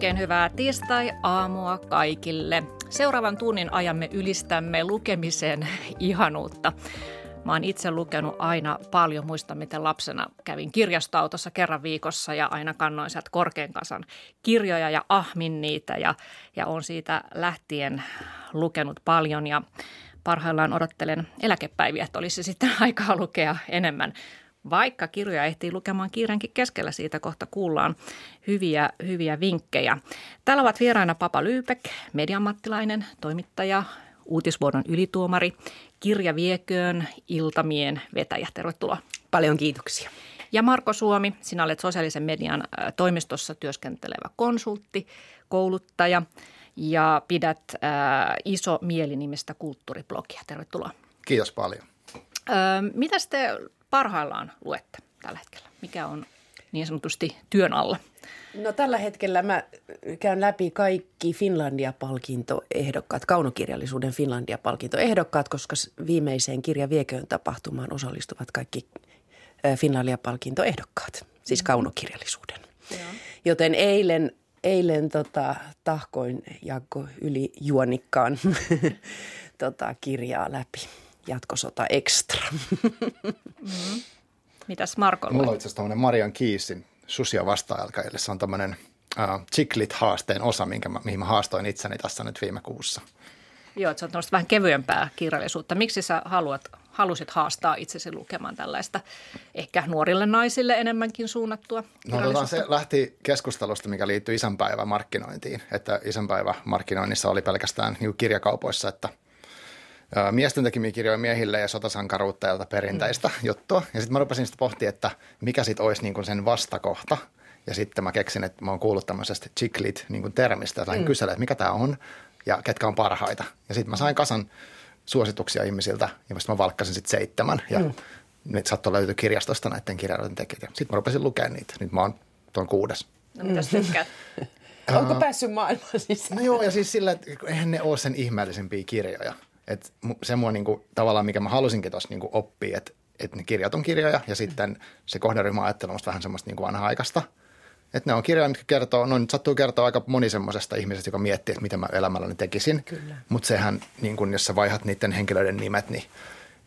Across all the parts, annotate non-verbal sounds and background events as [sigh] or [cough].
Oikein hyvää tiistai-aamua kaikille. Seuraavan tunnin ajamme ylistämme lukemisen [laughs] ihanuutta. Mä oon itse lukenut aina paljon, muista miten lapsena kävin kirjastoautossa kerran viikossa ja aina kannoin sieltä korkean kasan kirjoja ja ahmin niitä ja, ja on siitä lähtien lukenut paljon ja parhaillaan odottelen eläkepäiviä, että olisi sitten [laughs] aikaa lukea enemmän. Vaikka kirjoja ehtii lukemaan kiirenkin keskellä, siitä kohta kuullaan hyviä, hyviä vinkkejä. Täällä ovat vieraina Papa Lyypek, mediamattilainen, toimittaja, uutisvuodon ylituomari, kirja vieköön, iltamien vetäjä. Tervetuloa. Paljon kiitoksia. Ja Marko Suomi, sinä olet sosiaalisen median toimistossa työskentelevä konsultti, kouluttaja ja pidät äh, Iso mielinimistä kulttuuriblogia. Tervetuloa. Kiitos paljon. Äh, mitä te parhaillaan luette tällä hetkellä? Mikä on niin sanotusti työn alla? No tällä hetkellä mä käyn läpi kaikki Finlandia-palkintoehdokkaat, kaunokirjallisuuden Finlandia-palkintoehdokkaat, koska viimeiseen kirja Vieköön tapahtumaan osallistuvat kaikki Finlandia-palkintoehdokkaat, siis kaunokirjallisuuden. Joo. Joten eilen, eilen tota, tahkoin Jaakko yli juonikkaan [laughs] tota, kirjaa läpi. Jatkosota Extra. mm-hmm. Mitäs Marko Mulla on itse asiassa Marian Kiisin Susia vastaajalkaille. Se on tämmöinen uh, Chiclit-haasteen osa, minkä mä, mihin mä haastoin itseni tässä nyt viime kuussa. Joo, että se on vähän kevyempää kirjallisuutta. Miksi sä haluat, halusit haastaa itsesi lukemaan tällaista ehkä nuorille naisille enemmänkin suunnattua No tota, se lähti keskustelusta, mikä liittyy isänpäivä markkinointiin. Että isänpäivä markkinoinnissa oli pelkästään niin kirjakaupoissa, että – miesten tekemiä kirjoja miehille ja sotasankaruutta ja perinteistä mm. juttua. Ja sitten mä rupesin sitä pohtia, että mikä sitten olisi niin sen vastakohta. Ja sitten mä keksin, että mä oon kuullut tämmöisestä chiclit niin termistä, että mm. kysellä, että mikä tämä on ja ketkä on parhaita. Ja sitten mä sain kasan suosituksia ihmisiltä ja mä valkkasin sitten seitsemän. Ja mm. nyt saattoi löytyä kirjastosta näiden kirjailijoiden tekijät. Sitten mä rupesin lukemaan niitä. Nyt mä oon tuon kuudes. No mitäs tykkäät? [laughs] Onko päässyt maailmaan sisään? No joo, ja siis sillä, että eihän ne ole sen ihmeellisempiä kirjoja. Et se mua niinku, tavallaan, mikä mä halusinkin tuossa niinku oppia, että et ne kirjat on kirjoja ja sitten se kohderyhmä ajattelu on vähän semmoista niinku vanha-aikaista. Että ne on kirjoja, mitkä kertoo, no nyt sattuu kertoa aika moni semmoisesta ihmisestä, joka miettii, että mitä mä elämälläni tekisin. Mutta sehän, niin kun, jos sä vaihat niiden henkilöiden nimet, niin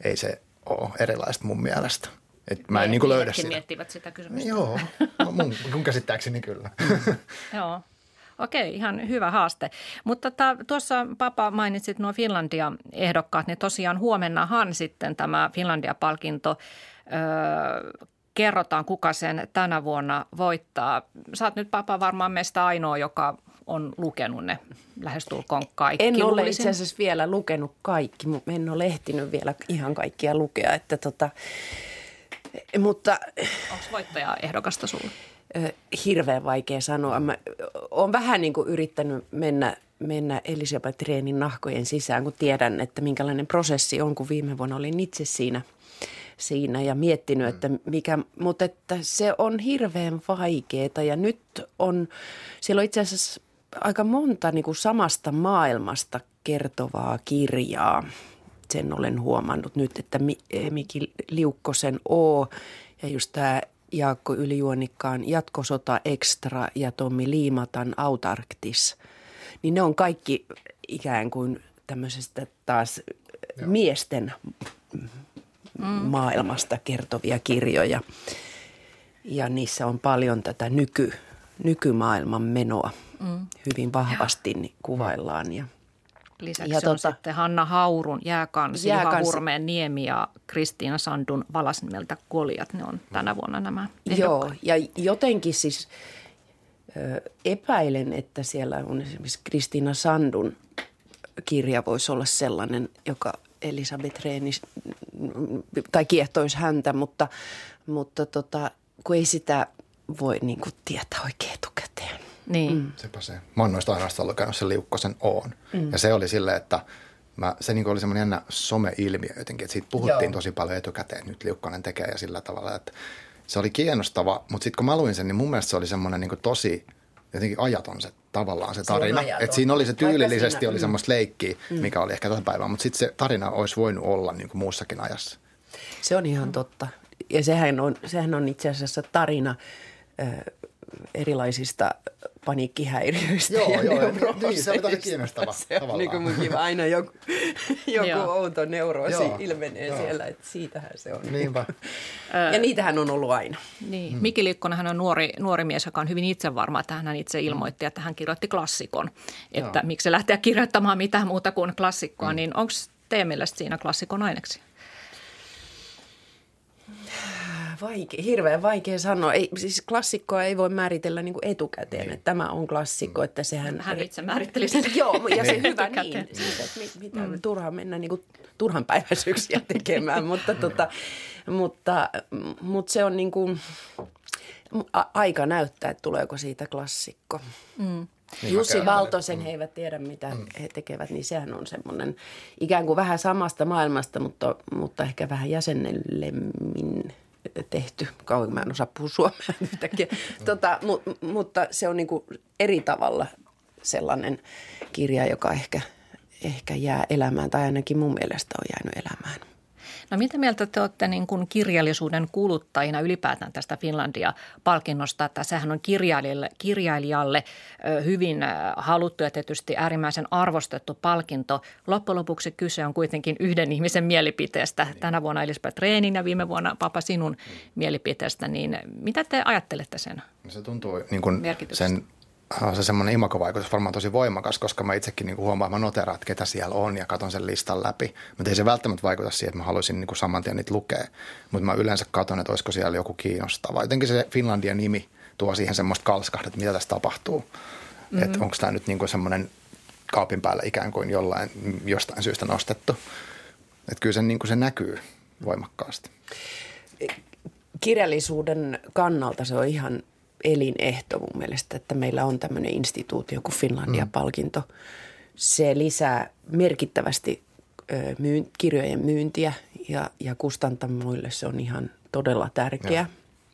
ei se ole erilaista mun mielestä. Et mä en niin löydä sitä. miettivät sitä kysymystä. Joo, no mun, mun käsittääkseni kyllä. Joo. Okei, ihan hyvä haaste. Mutta tota, tuossa Papa mainitsit nuo Finlandia-ehdokkaat, niin tosiaan huomennahan sitten tämä Finlandia-palkinto öö, kerrotaan, kuka sen tänä vuonna voittaa. Saat nyt Papa varmaan meistä ainoa, joka on lukenut ne lähestulkoon kaikki. En ole itse asiassa vielä lukenut kaikki, mutta en ole ehtinyt vielä ihan kaikkia lukea. Että tota, mutta... Onko voittaja ehdokasta sulla? Hirveän vaikea sanoa. Mä oon vähän niin kuin yrittänyt mennä, mennä Elisabeth Reenin nahkojen sisään, kun tiedän, että minkälainen prosessi on, kun viime vuonna olin itse siinä, siinä ja miettinyt, että mikä, mutta että se on hirveän vaikeaa ja nyt on, siellä on itse asiassa aika monta niin kuin samasta maailmasta kertovaa kirjaa. Sen olen huomannut nyt, että Miki Liukkosen O ja just tämä Jaakko Ylijuonikkaan Jatkosota Extra ja Tommi Liimatan Autarktis, niin ne on kaikki ikään kuin tämmöisestä taas Joo. miesten mm. maailmasta kertovia kirjoja. Ja niissä on paljon tätä nyky, nykymaailman menoa mm. hyvin vahvasti niin kuvaillaan. Ja Lisäksi ja on tota, sitten Hanna Haurun jääkansi, jääkansi. Juha Hurmeen Niemi ja Kristiina Sandun Valasnimeltä Kolijat. Ne on tänä vuonna nämä Joo, ja jotenkin siis ö, epäilen, että siellä on esimerkiksi Kristiina Sandun kirja voisi olla sellainen, joka Elisabeth Reeni tai kiehtoisi häntä, mutta, mutta tota, kun ei sitä voi niin kuin tietää oikein etukäteen. Niin. Mm. Sepä se. Mä oon noista ainoastaan lukenut sen liukkosen Oon. Mm. Ja se oli silleen, että mä, se niin oli semmoinen jännä some-ilmiö jotenkin, että siitä puhuttiin Joo. tosi paljon etukäteen, nyt Liukkonen tekee ja sillä tavalla, että se oli kiinnostava, mutta sitten kun mä luin sen, niin mun mielestä se oli semmoinen niin tosi jotenkin ajaton se tavallaan se tarina. Että siinä oli se tyylillisesti siinä, oli mm. semmoista leikkiä, mm. mikä oli ehkä tätä päivää, mutta sitten se tarina olisi voinut olla niin kuin muussakin ajassa. Se on ihan totta. Ja sehän on, sehän on itse asiassa tarina erilaisista paniikkihäiriöistä Joo, ja joo, niin, se on tosi kiinnostava [laughs] Se on tavallaan. niin kuin munkin aina joku, [laughs] joku Joo. outo neuroosi Joo, ilmenee joo. siellä, että siitähän se on. Niinpä. Ja niitähän on ollut aina. Niin. Miki Liikkonen hän on nuori, nuori mies, joka on hyvin itsevarma, että hän itse Mm. ilmoitti, että hän kirjoitti klassikon. Että miksi se lähteä kirjoittamaan mitään muuta kuin klassikkoa, Mm. niin onko teidän mielestä siinä klassikon aineksia? Vaikea, hirveän vaikea sanoa. Ei, siis klassikkoa ei voi määritellä niin kuin etukäteen, että tämä on klassikko, että sehän... Hän itse määritteli sen. [laughs] Joo, ja se hyvä Etukäteen. niin. Siitä, että mit, mitä, mm. turhaan mennä niin kuin turhan päiväisyyksiä [laughs] tekemään, mutta, tota, mutta, mutta se on niin kuin, a- aika näyttää, että tuleeko siitä klassikko. Mm. Jussi kerron. Valtosen, he eivät tiedä mitä he tekevät, niin sehän on semmoinen ikään kuin vähän samasta maailmasta, mutta, mutta ehkä vähän jäsennellemmin tehty. Kauan mä en osaa puhua suomea [laughs] yhtäkkiä. Tota, mu, mutta se on niin kuin eri tavalla sellainen kirja, joka ehkä, ehkä jää elämään, tai ainakin mun mielestä on jäänyt elämään. No mitä mieltä te olette niin kuin kirjallisuuden kuluttajina ylipäätään tästä Finlandia-palkinnosta, että sehän on kirjailijalle, kirjailijalle hyvin haluttu ja tietysti äärimmäisen arvostettu palkinto. Loppujen lopuksi kyse on kuitenkin yhden ihmisen mielipiteestä. Tänä vuonna Elisabeth Reenin ja viime vuonna Papa sinun mielipiteestä, niin mitä te ajattelette sen? Se tuntuu niin kuin sen äh, se semmoinen imakovaikutus varmaan tosi voimakas, koska mä itsekin niin huomaan, että mä noteraan, että ketä siellä on ja katon sen listan läpi. Mutta ei se välttämättä vaikuta siihen, että mä haluaisin niin saman tien niitä lukea. Mutta mä yleensä katon, että olisiko siellä joku kiinnostava. Jotenkin se Finlandia nimi tuo siihen semmoista kalskahdet, että mitä tässä tapahtuu. Mm-hmm. Että onko tämä nyt niin semmoinen kaapin päällä ikään kuin jollain, jostain syystä nostettu. Että kyllä se, niin se näkyy voimakkaasti. kirjallisuuden kannalta se on ihan elinehto mun mielestä, että meillä on tämmöinen instituutio kuin Finlandia-palkinto. Se lisää merkittävästi myyn, kirjojen myyntiä ja, ja kustantamoille se on ihan todella tärkeä.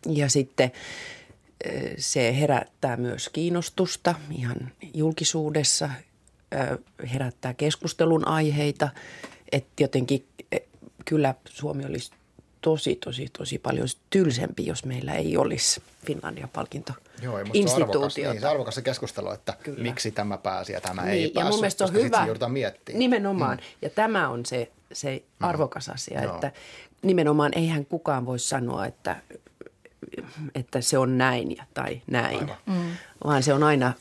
Ja sitten ö, se herättää myös kiinnostusta ihan julkisuudessa, herättää keskustelun aiheita, että jotenkin kyllä Suomi olisi tosi, tosi, tosi paljon tylsempi, jos meillä ei olisi Finlandia-palkinto Joo, ei musta se on arvokas, niin, se on arvokas se keskustelu, että Kyllä. Miksi tämä pääsi ja tämä Niin, ei ja päässyt, mun mielestä on hyvä. joudutaan miettimään. Nimenomaan. Mm. Ja tämä on se, se arvokas asia, Joo. että nimenomaan eihän kukaan voi sanoa, että, että se on näin ja, tai näin, Aivan. mm. vaan se on aina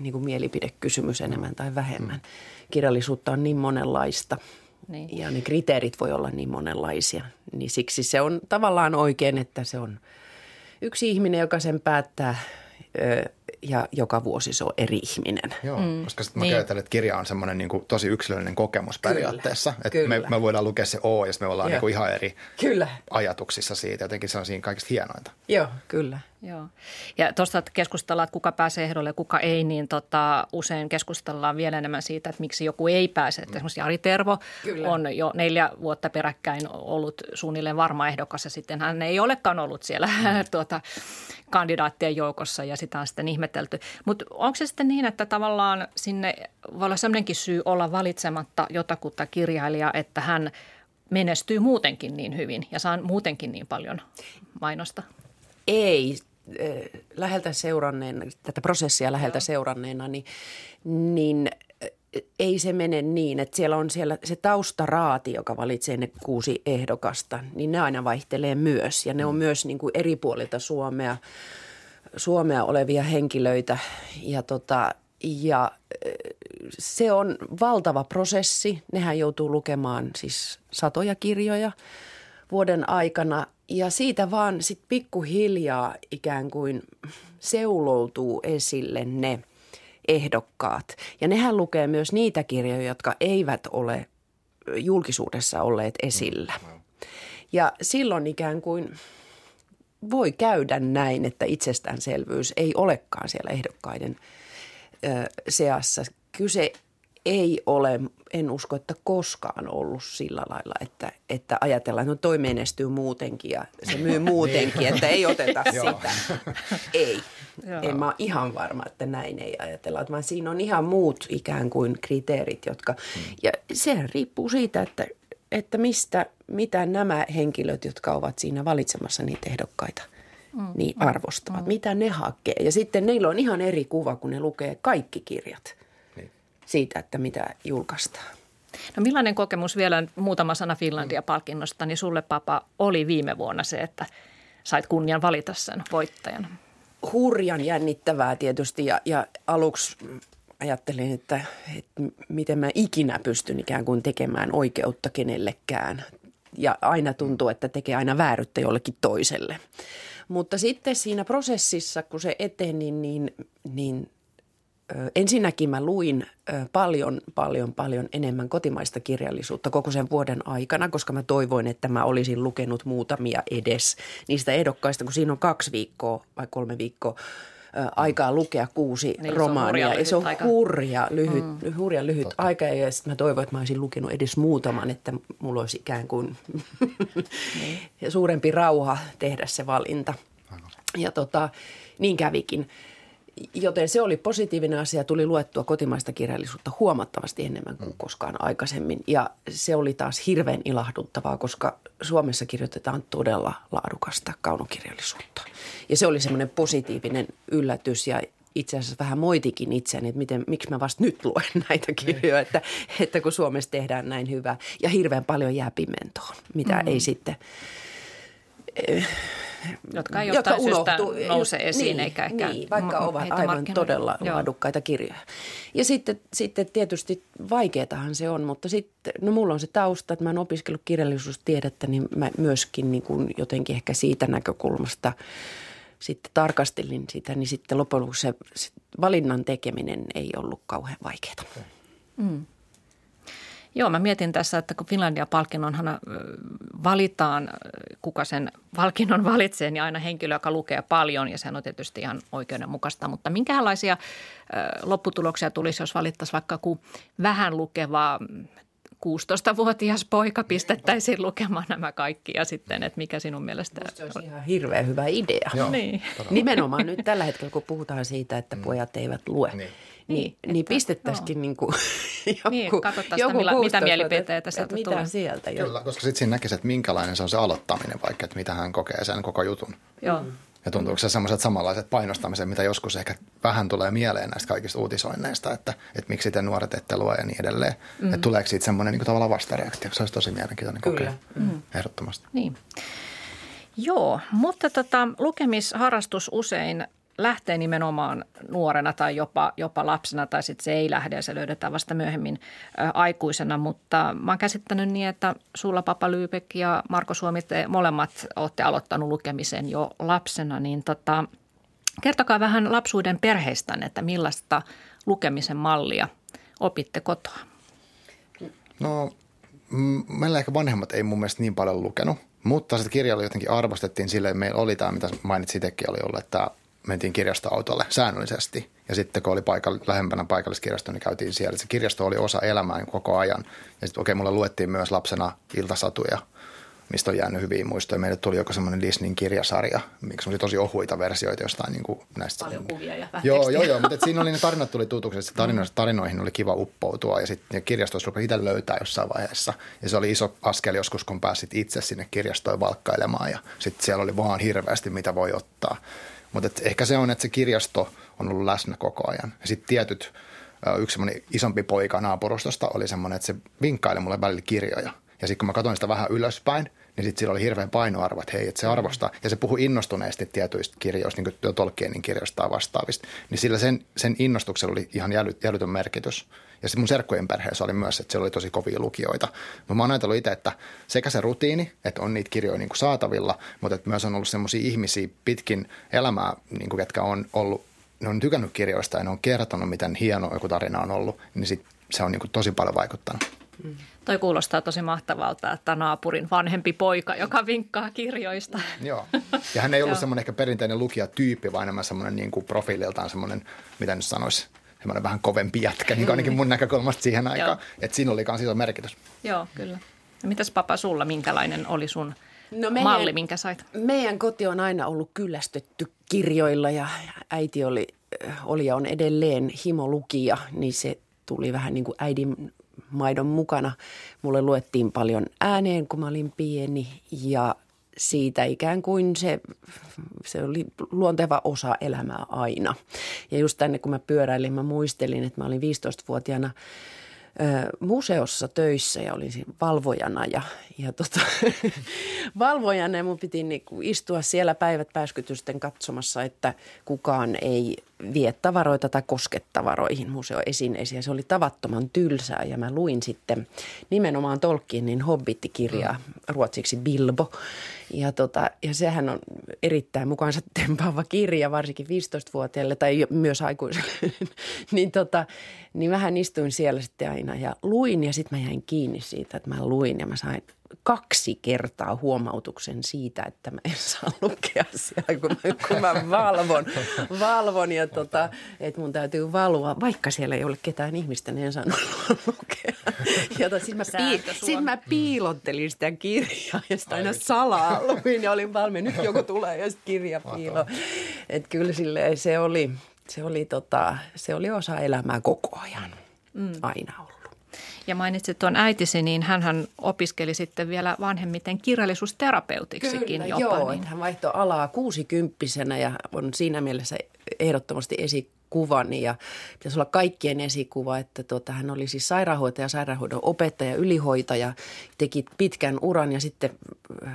niin kuin mielipidekysymys enemmän tai vähemmän. Mm. Kirjallisuutta on niin monenlaista Niin. ja ne kriteerit voi olla niin monenlaisia, niin siksi se on tavallaan oikein, että se on yksi ihminen, joka sen päättää ö, ja joka vuosi se on eri ihminen. Joo, mm. koska sitten mä Niin. ajattelen, että kirja on semmoinen niin kuin, tosi yksilöllinen kokemus Kyllä, periaatteessa. Että me, kyllä. me voidaan lukea se O ja sitten me ollaan Joo. niin kuin ihan eri Kyllä. ajatuksissa siitä. Jotenkin se on siinä kaikista hienointa. Joo, kyllä. Joo. Ja tuosta että keskustellaan, että kuka pääsee ehdolle ja kuka ei, niin tota, usein keskustellaan vielä enemmän siitä, että miksi joku ei pääse. Että esimerkiksi Jari Tervo Kyllä. on jo neljä vuotta peräkkäin ollut suunnilleen varma ehdokas ja sitten hän ei olekaan ollut siellä [laughs] tuota, kandidaattien joukossa ja sitä on sitten ihmetelty. Mutta onko se sitten niin, että tavallaan sinne voi olla sellainenkin syy olla valitsematta jotakuta kirjailijaa, että hän menestyy muutenkin niin hyvin ja saa muutenkin niin paljon mainosta? Ei, läheltä seuranneena, tätä prosessia läheltä seuranneena, niin, niin eh, ei se mene niin, että siellä on siellä se taustaraati, joka valitsee ne kuusi ehdokasta, niin ne aina vaihtelee myös. Ja ne on myös niin kuin eri puolilta Suomea, Suomea olevia henkilöitä. Ja, tota, ja eh, se on valtava prosessi. Nehän joutuu lukemaan siis satoja kirjoja vuoden aikana ja siitä vaan sit pikkuhiljaa ikään kuin seuloutuu esille ne ehdokkaat. Ja nehän lukee myös niitä kirjoja, jotka eivät ole julkisuudessa olleet esillä. Ja silloin ikään kuin voi käydä näin, että itsestäänselvyys ei olekaan siellä ehdokkaiden ö, seassa. Kyse ei ole, en usko, että koskaan ollut sillä lailla, että, että ajatellaan, että no toi menestyy muutenkin ja se myy [laughs] muutenkin, että ei oteta [laughs] sitä. [laughs] Ei. Joo. En mä ole ihan varma, että näin ei ajatella, vaan siinä on ihan muut ikään kuin kriteerit, jotka, ja sehän riippuu siitä, että, että mistä, mitä nämä henkilöt, jotka ovat siinä valitsemassa niitä ehdokkaita, mm. niin arvostavat, mm. mitä ne hakee. Ja sitten neillä on ihan eri kuva, kun ne lukee kaikki kirjat niin. Siitä, että mitä julkaistaan. No millainen kokemus vielä muutama sana Finlandia-palkinnosta, niin sulle papa oli viime vuonna se, että sait kunnian valita sen voittajan? Hurjan jännittävää tietysti ja, ja aluksi ajattelin, että, että miten mä ikinä pystyn ikään kuin tekemään oikeutta kenellekään. Ja aina tuntuu, että tekee aina vääryyttä jollekin toiselle. Mutta sitten siinä prosessissa, kun se eteni, niin, niin ensinnäkin mä luin paljon, paljon, paljon enemmän kotimaista kirjallisuutta koko sen vuoden aikana, koska mä toivoin, että mä olisin lukenut muutamia edes niistä ehdokkaista, kun siinä on kaksi viikkoa vai kolme viikkoa aikaa lukea kuusi niin, romaania. Se on, ja se on aika. hurja lyhyt, mm. hurja lyhyt Totta. aika ja sitten mä toivoin, että mä olisin lukenut edes muutaman, että mulla olisi ikään kuin niin. [laughs] suurempi rauha tehdä se valinta. Ja tota, niin kävikin. Joten se oli positiivinen asia. Tuli luettua kotimaista kirjallisuutta huomattavasti enemmän kuin mm. koskaan aikaisemmin. Ja se oli taas hirveän ilahduttavaa, koska Suomessa kirjoitetaan todella laadukasta kaunokirjallisuutta. Ja se oli semmoinen positiivinen yllätys ja itse asiassa vähän moitikin itseäni, että miten, miksi mä vasta nyt luen [laughs] näitä niin. kirjoja, että, että kun Suomessa tehdään näin hyvää. Ja hirveän paljon jää pimentoon, mitä mm. ei sitten jotka ei jotka unohtuu, nouse esiin niin, eikä ehkä niin, vaikka ma- ovat aivan todella Joo. laadukkaita kirjoja. Ja sitten, sitten tietysti vaikeatahan se on, mutta sitten, no mulla on se tausta, että mä oon opiskellut kirjallisuustiedettä, niin mä myöskin niin kuin jotenkin ehkä siitä näkökulmasta sitten tarkastelin sitä, niin sitten loppujen lopuksi se valinnan tekeminen ei ollut kauhean vaikeaa. Mm. Joo, mä mietin tässä, että kun Finlandia-palkinnonhan valitaan, kuka sen palkinnon valitsee, niin aina henkilö, joka lukee paljon ja sehän on tietysti ihan oikeudenmukaista. Mutta minkälaisia lopputuloksia tulisi, jos valittaisiin vaikka kuin vähän lukeva 16-vuotias poika pistettäisiin lukemaan nämä kaikki ja sitten, että mikä sinun mielestä Musta se olisi ihan hirveän hyvä idea. Joo, niin. Nimenomaan nyt tällä hetkellä, kun puhutaan siitä, että mm. pojat eivät lue, niin niin, niin, niin pistettäisikin no. [laughs] niin kuin joku, niin, joku millä, mitä mielipiteitä sieltä mitä tulee. sieltä. Kyllä, koska sitten siinä näkisi, että minkälainen se on se aloittaminen vaikka, että mitä hän kokee sen koko jutun. Joo. Ja tuntuuko se semmoiset samanlaiset painostamiset, mitä joskus ehkä vähän tulee mieleen näistä kaikista uutisoinneista, että, että miksi te nuoret ette lue ja niin edeleen. Mm. Että tuleeko siitä semmoinen niin kuin tavallaan vastareaktio. Se olisi tosi mielenkiintoinen Kyllä. kokea. Mm. Ehdottomasti. Niin. Joo, mutta tota, lukemisharrastus usein lähtee nimenomaan nuorena tai jopa, jopa lapsena tai sitten se ei lähde ja se löydetään vasta myöhemmin ä, aikuisena. Mutta mä oon käsittänyt niin, että sulla Papa Lyypek ja Marko Suomi, te molemmat olette aloittanut lukemisen jo lapsena, niin tota, kertokaa vähän lapsuuden perheistänne, että millaista lukemisen mallia opitte kotoa? No meillä ehkä vanhemmat ei mun mielestä niin paljon lukenut, mutta sitä kirjalla jotenkin arvostettiin sille, että meillä oli tämä, mitä mainitsin itsekin, oli ollut, että mentiin kirjastoautolle säännöllisesti. Ja sitten kun oli paikall- lähempänä paikalliskirjasto, niin käytiin siellä. Se kirjasto oli osa elämää koko ajan. Ja sitten okei, okay, mulle luettiin myös lapsena iltasatuja, mistä on jäänyt hyviä muistoja. Meille tuli joku semmoinen Disneyn kirjasarja, miksi oli tosi ohuita versioita jostain niin kuin näistä. Paljon kuvia ja Joo, joo, joo, mutta siinä oli ne tarinat tuli tutuksi, että tarinoihin, tarinoihin oli kiva uppoutua ja sitten kirjastoissa rupesi itse löytää jossain vaiheessa. Ja se oli iso askel joskus, kun pääsit itse sinne kirjastoon valkkailemaan ja sitten siellä oli vaan hirveästi, mitä voi ottaa. Mutta ehkä se on, että se kirjasto on ollut läsnä koko ajan. Ja sitten tietyt, yksi semmoinen isompi poika naapurustosta oli semmoinen, että se vinkkaili mulle välillä kirjoja. Ja sitten kun mä katsoin sitä vähän ylöspäin, niin sitten sillä oli hirveän painoarvo, että hei, että se arvostaa. Ja se puhui innostuneesti tietyistä kirjoista, niin kuin Tolkienin kirjoista tai vastaavista. Niin sillä sen, sen innostuksella oli ihan jälytön merkitys. Ja sitten mun serkkujen perheessä oli myös, että siellä oli tosi kovia lukijoita. Mutta mä oon ajatellut itse, että sekä se rutiini, että on niitä kirjoja niin kuin saatavilla, mutta että myös on ollut sellaisia ihmisiä pitkin elämää, niin kuin ketkä on ollut, ne on tykännyt kirjoista ja ne on kertonut, miten hieno joku tarina on ollut, niin sit se on niin kuin tosi paljon vaikuttanut. Mm. Toi kuulostaa tosi mahtavalta, että naapurin vanhempi poika, joka vinkkaa kirjoista. [laughs] Joo. Ja hän ei ollut semmoinen ehkä perinteinen lukijatyyppi, vaan enemmän semmoinen niin kuin profiililtaan semmoinen, mitä nyt sanoisi, semmoinen vähän kovempi jätkä, niin ainakin mun näkökulmasta siihen aikaan. Että siinä oli myös iso merkitys. Joo, kyllä. Ja mitäs papa sulla, minkälainen oli sun no meidän, malli, minkä sait? Meidän koti on aina ollut kyllästetty kirjoilla ja äiti oli, oli ja on edelleen himolukija, niin se tuli vähän niin kuin äidin maidon mukana. Mulle luettiin paljon ääneen, kun mä olin pieni ja siitä ikään kuin se, se oli luonteva osa elämää aina. Ja just tänne kun mä pyöräilin, mä muistelin, että mä olin 15-vuotiaana – museossa töissä ja olin siinä valvojana ja, ja tota, [laughs] valvojana ja mun piti niinku istua siellä päivät pääskytysten katsomassa, että kukaan ei vie tavaroita tai koske tavaroihin museoesineisiin. Se oli tavattoman tylsää ja mä luin sitten nimenomaan Tolkienin Hobbit-kirjaa, mm. ruotsiksi Bilbo. Ja, tota, ja sehän on erittäin mukaansa tempaava kirja, varsinkin 15-vuotiaille tai myös aikuisille. [laughs] niin, tota, niin mähän istuin siellä sitten aina ja luin ja sitten mä jäin kiinni siitä, että mä luin ja mä sain kaksi kertaa huomautuksen siitä, että mä en saa lukea siellä, kun mä, kun mä valvon, valvon ja tota, että mun täytyy valvoa, vaikka siellä ei ole ketään ihmistä, niin en saanut [laughs] lukea. Ja to, sit, mä pii, sit mä piilottelin sitä kirjaa ja sitä aina salaa luin ja olin valmiin, nyt joku tulee ja sitten kirja piilo. Että kyllä silleen se oli, se oli, tota, se oli osa elämää koko ajan, mm. aina ollut. Ja mainitsit tuon äitisi, niin hän opiskeli sitten vielä vanhemmiten kirjallisuusterapeutiksikin Kyllä, jopa. joo, niin. hän vaihtoi alaa kuusikymppisenä ja on siinä mielessä ehdottomasti esikuvani ja pitäisi olla kaikkien esikuva, että tuota, hän oli siis sairaanhoitaja, sairaanhoidon opettaja, ylihoitaja, teki pitkän uran ja sitten äh,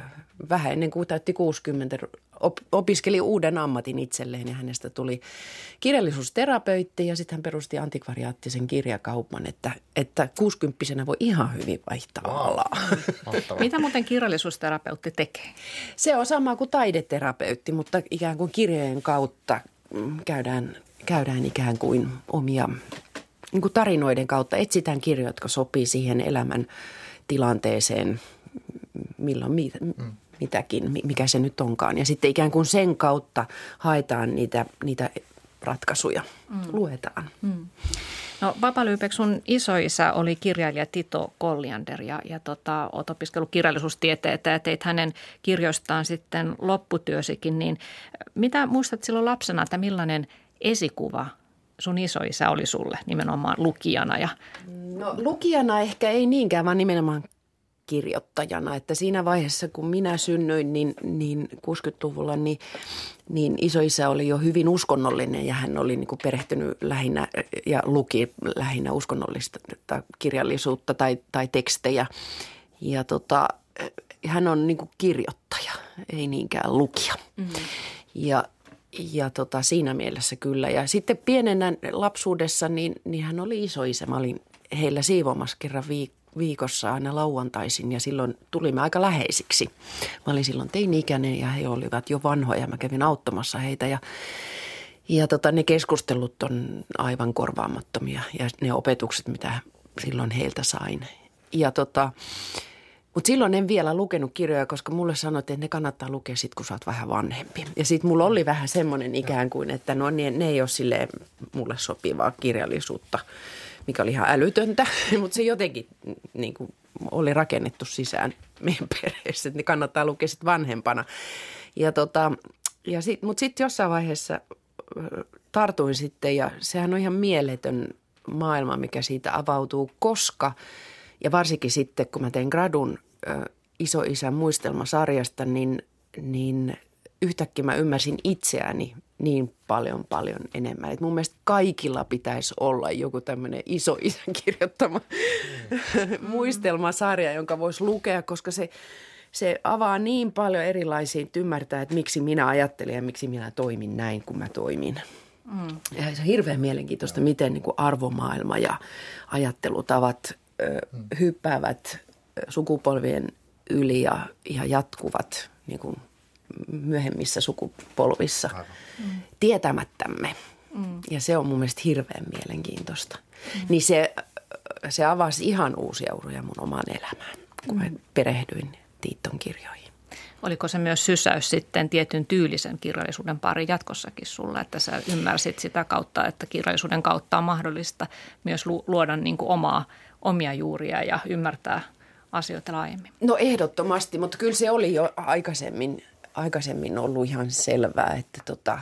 vähän ennen kuin täytti 60 op- opiskeli uuden ammatin itselleen ja hänestä tuli kirjallisuusterapeutti ja sitten hän perusti antikvariaattisen kirjakaupan, että, että 60 voi ihan hyvin vaihtaa wow. alaa. Mitä muuten kirjallisuusterapeutti tekee? Se on sama kuin taideterapeutti, mutta ikään kuin kirjojen kautta mm, käydään, käydään ikään kuin omia niin kuin tarinoiden kautta. Etsitään kirjoja, jotka sopii siihen elämän tilanteeseen, milloin, mm mitäkin, mikä se nyt onkaan. Ja sitten ikään kuin sen kautta haetaan niitä, niitä ratkaisuja, mm. luetaan. Mm. No Papalyypek, sun isoisä oli kirjailija Tito Kolliander ja, ja tota, olet opiskellut kirjallisuustieteitä ja teit hänen kirjoistaan sitten lopputyösikin. Niin mitä muistat silloin lapsena, että millainen esikuva sun isoisä oli sulle nimenomaan lukijana? Ja... No lukijana ehkä ei niinkään, vaan nimenomaan kirjoittajana. Että siinä vaiheessa, kun minä synnyin, niin, niin 60-luvulla, niin, niin isoisä oli jo hyvin uskonnollinen ja hän oli niin kuin perehtynyt lähinnä ja luki lähinnä uskonnollista kirjallisuutta tai, tai tekstejä. Ja tota, hän on niin kuin kirjoittaja, ei niinkään lukija. Mm. Ja ja tota, siinä mielessä kyllä. Ja sitten pienenä lapsuudessa, niin, niin hän oli isoisä. Mä olin heillä siivomassa kerran viik- viikossa aina lauantaisin ja silloin tulimme aika läheisiksi. Mä olin silloin teini-ikäinen ja he olivat jo vanhoja. Mä kävin auttamassa heitä ja, ja tota, ne keskustelut on aivan korvaamattomia ja ne opetukset, mitä silloin heiltä sain. Ja tota, mutta silloin en vielä lukenut kirjoja, koska mulle sanottiin, että ne kannattaa lukea sit, kun sä oot vähän vanhempi. Ja sitten mulla oli vähän semmoinen ikään kuin, että no ne, ne ei ole sille mulle sopivaa kirjallisuutta – mikä oli ihan älytöntä, [laughs] mutta se jotenkin niin kuin, oli rakennettu sisään meidän [laughs] perheessä, että ne kannattaa lukea sitten vanhempana. Ja tota, ja sit, mutta sitten jossain vaiheessa tartuin sitten ja sehän on ihan mieletön maailma, mikä siitä avautuu, koska ja varsinkin sitten kun mä tein gradun isoisän muistelmasarjasta, niin, niin yhtäkkiä mä ymmärsin itseäni niin paljon paljon enemmän. Et mun mielestä kaikilla pitäisi olla joku tämmöinen iso isän kirjoittama mm. muistelmasarja, jonka voisi lukea, koska se, se avaa niin paljon erilaisia, että ymmärtää, että miksi minä ajattelin ja miksi minä toimin näin, kun mä toimin. Mm. Ja se on hirveän mielenkiintoista, miten niin kuin arvomaailma ja ajattelutavat ö, mm. hyppäävät sukupolvien yli ja, ja jatkuvat niin kuin myöhemmissä sukupolvissa mm. tietämättämme. Mm. Ja se on mun mielestä hirveän mielenkiintoista. Mm. Niin se, se avasi ihan uusia uroja mun omaan elämään, kun mm. perehdyin Tiiton kirjoihin. Oliko se myös sysäys sitten tietyn tyylisen kirjallisuuden pari jatkossakin sulla, että sä ymmärsit sitä kautta, että kirjallisuuden kautta on mahdollista myös luoda niin kuin omaa, omia juuria ja ymmärtää asioita laajemmin? No ehdottomasti, mutta kyllä se oli jo aikaisemmin aikaisemmin ollut ihan selvää, että tota,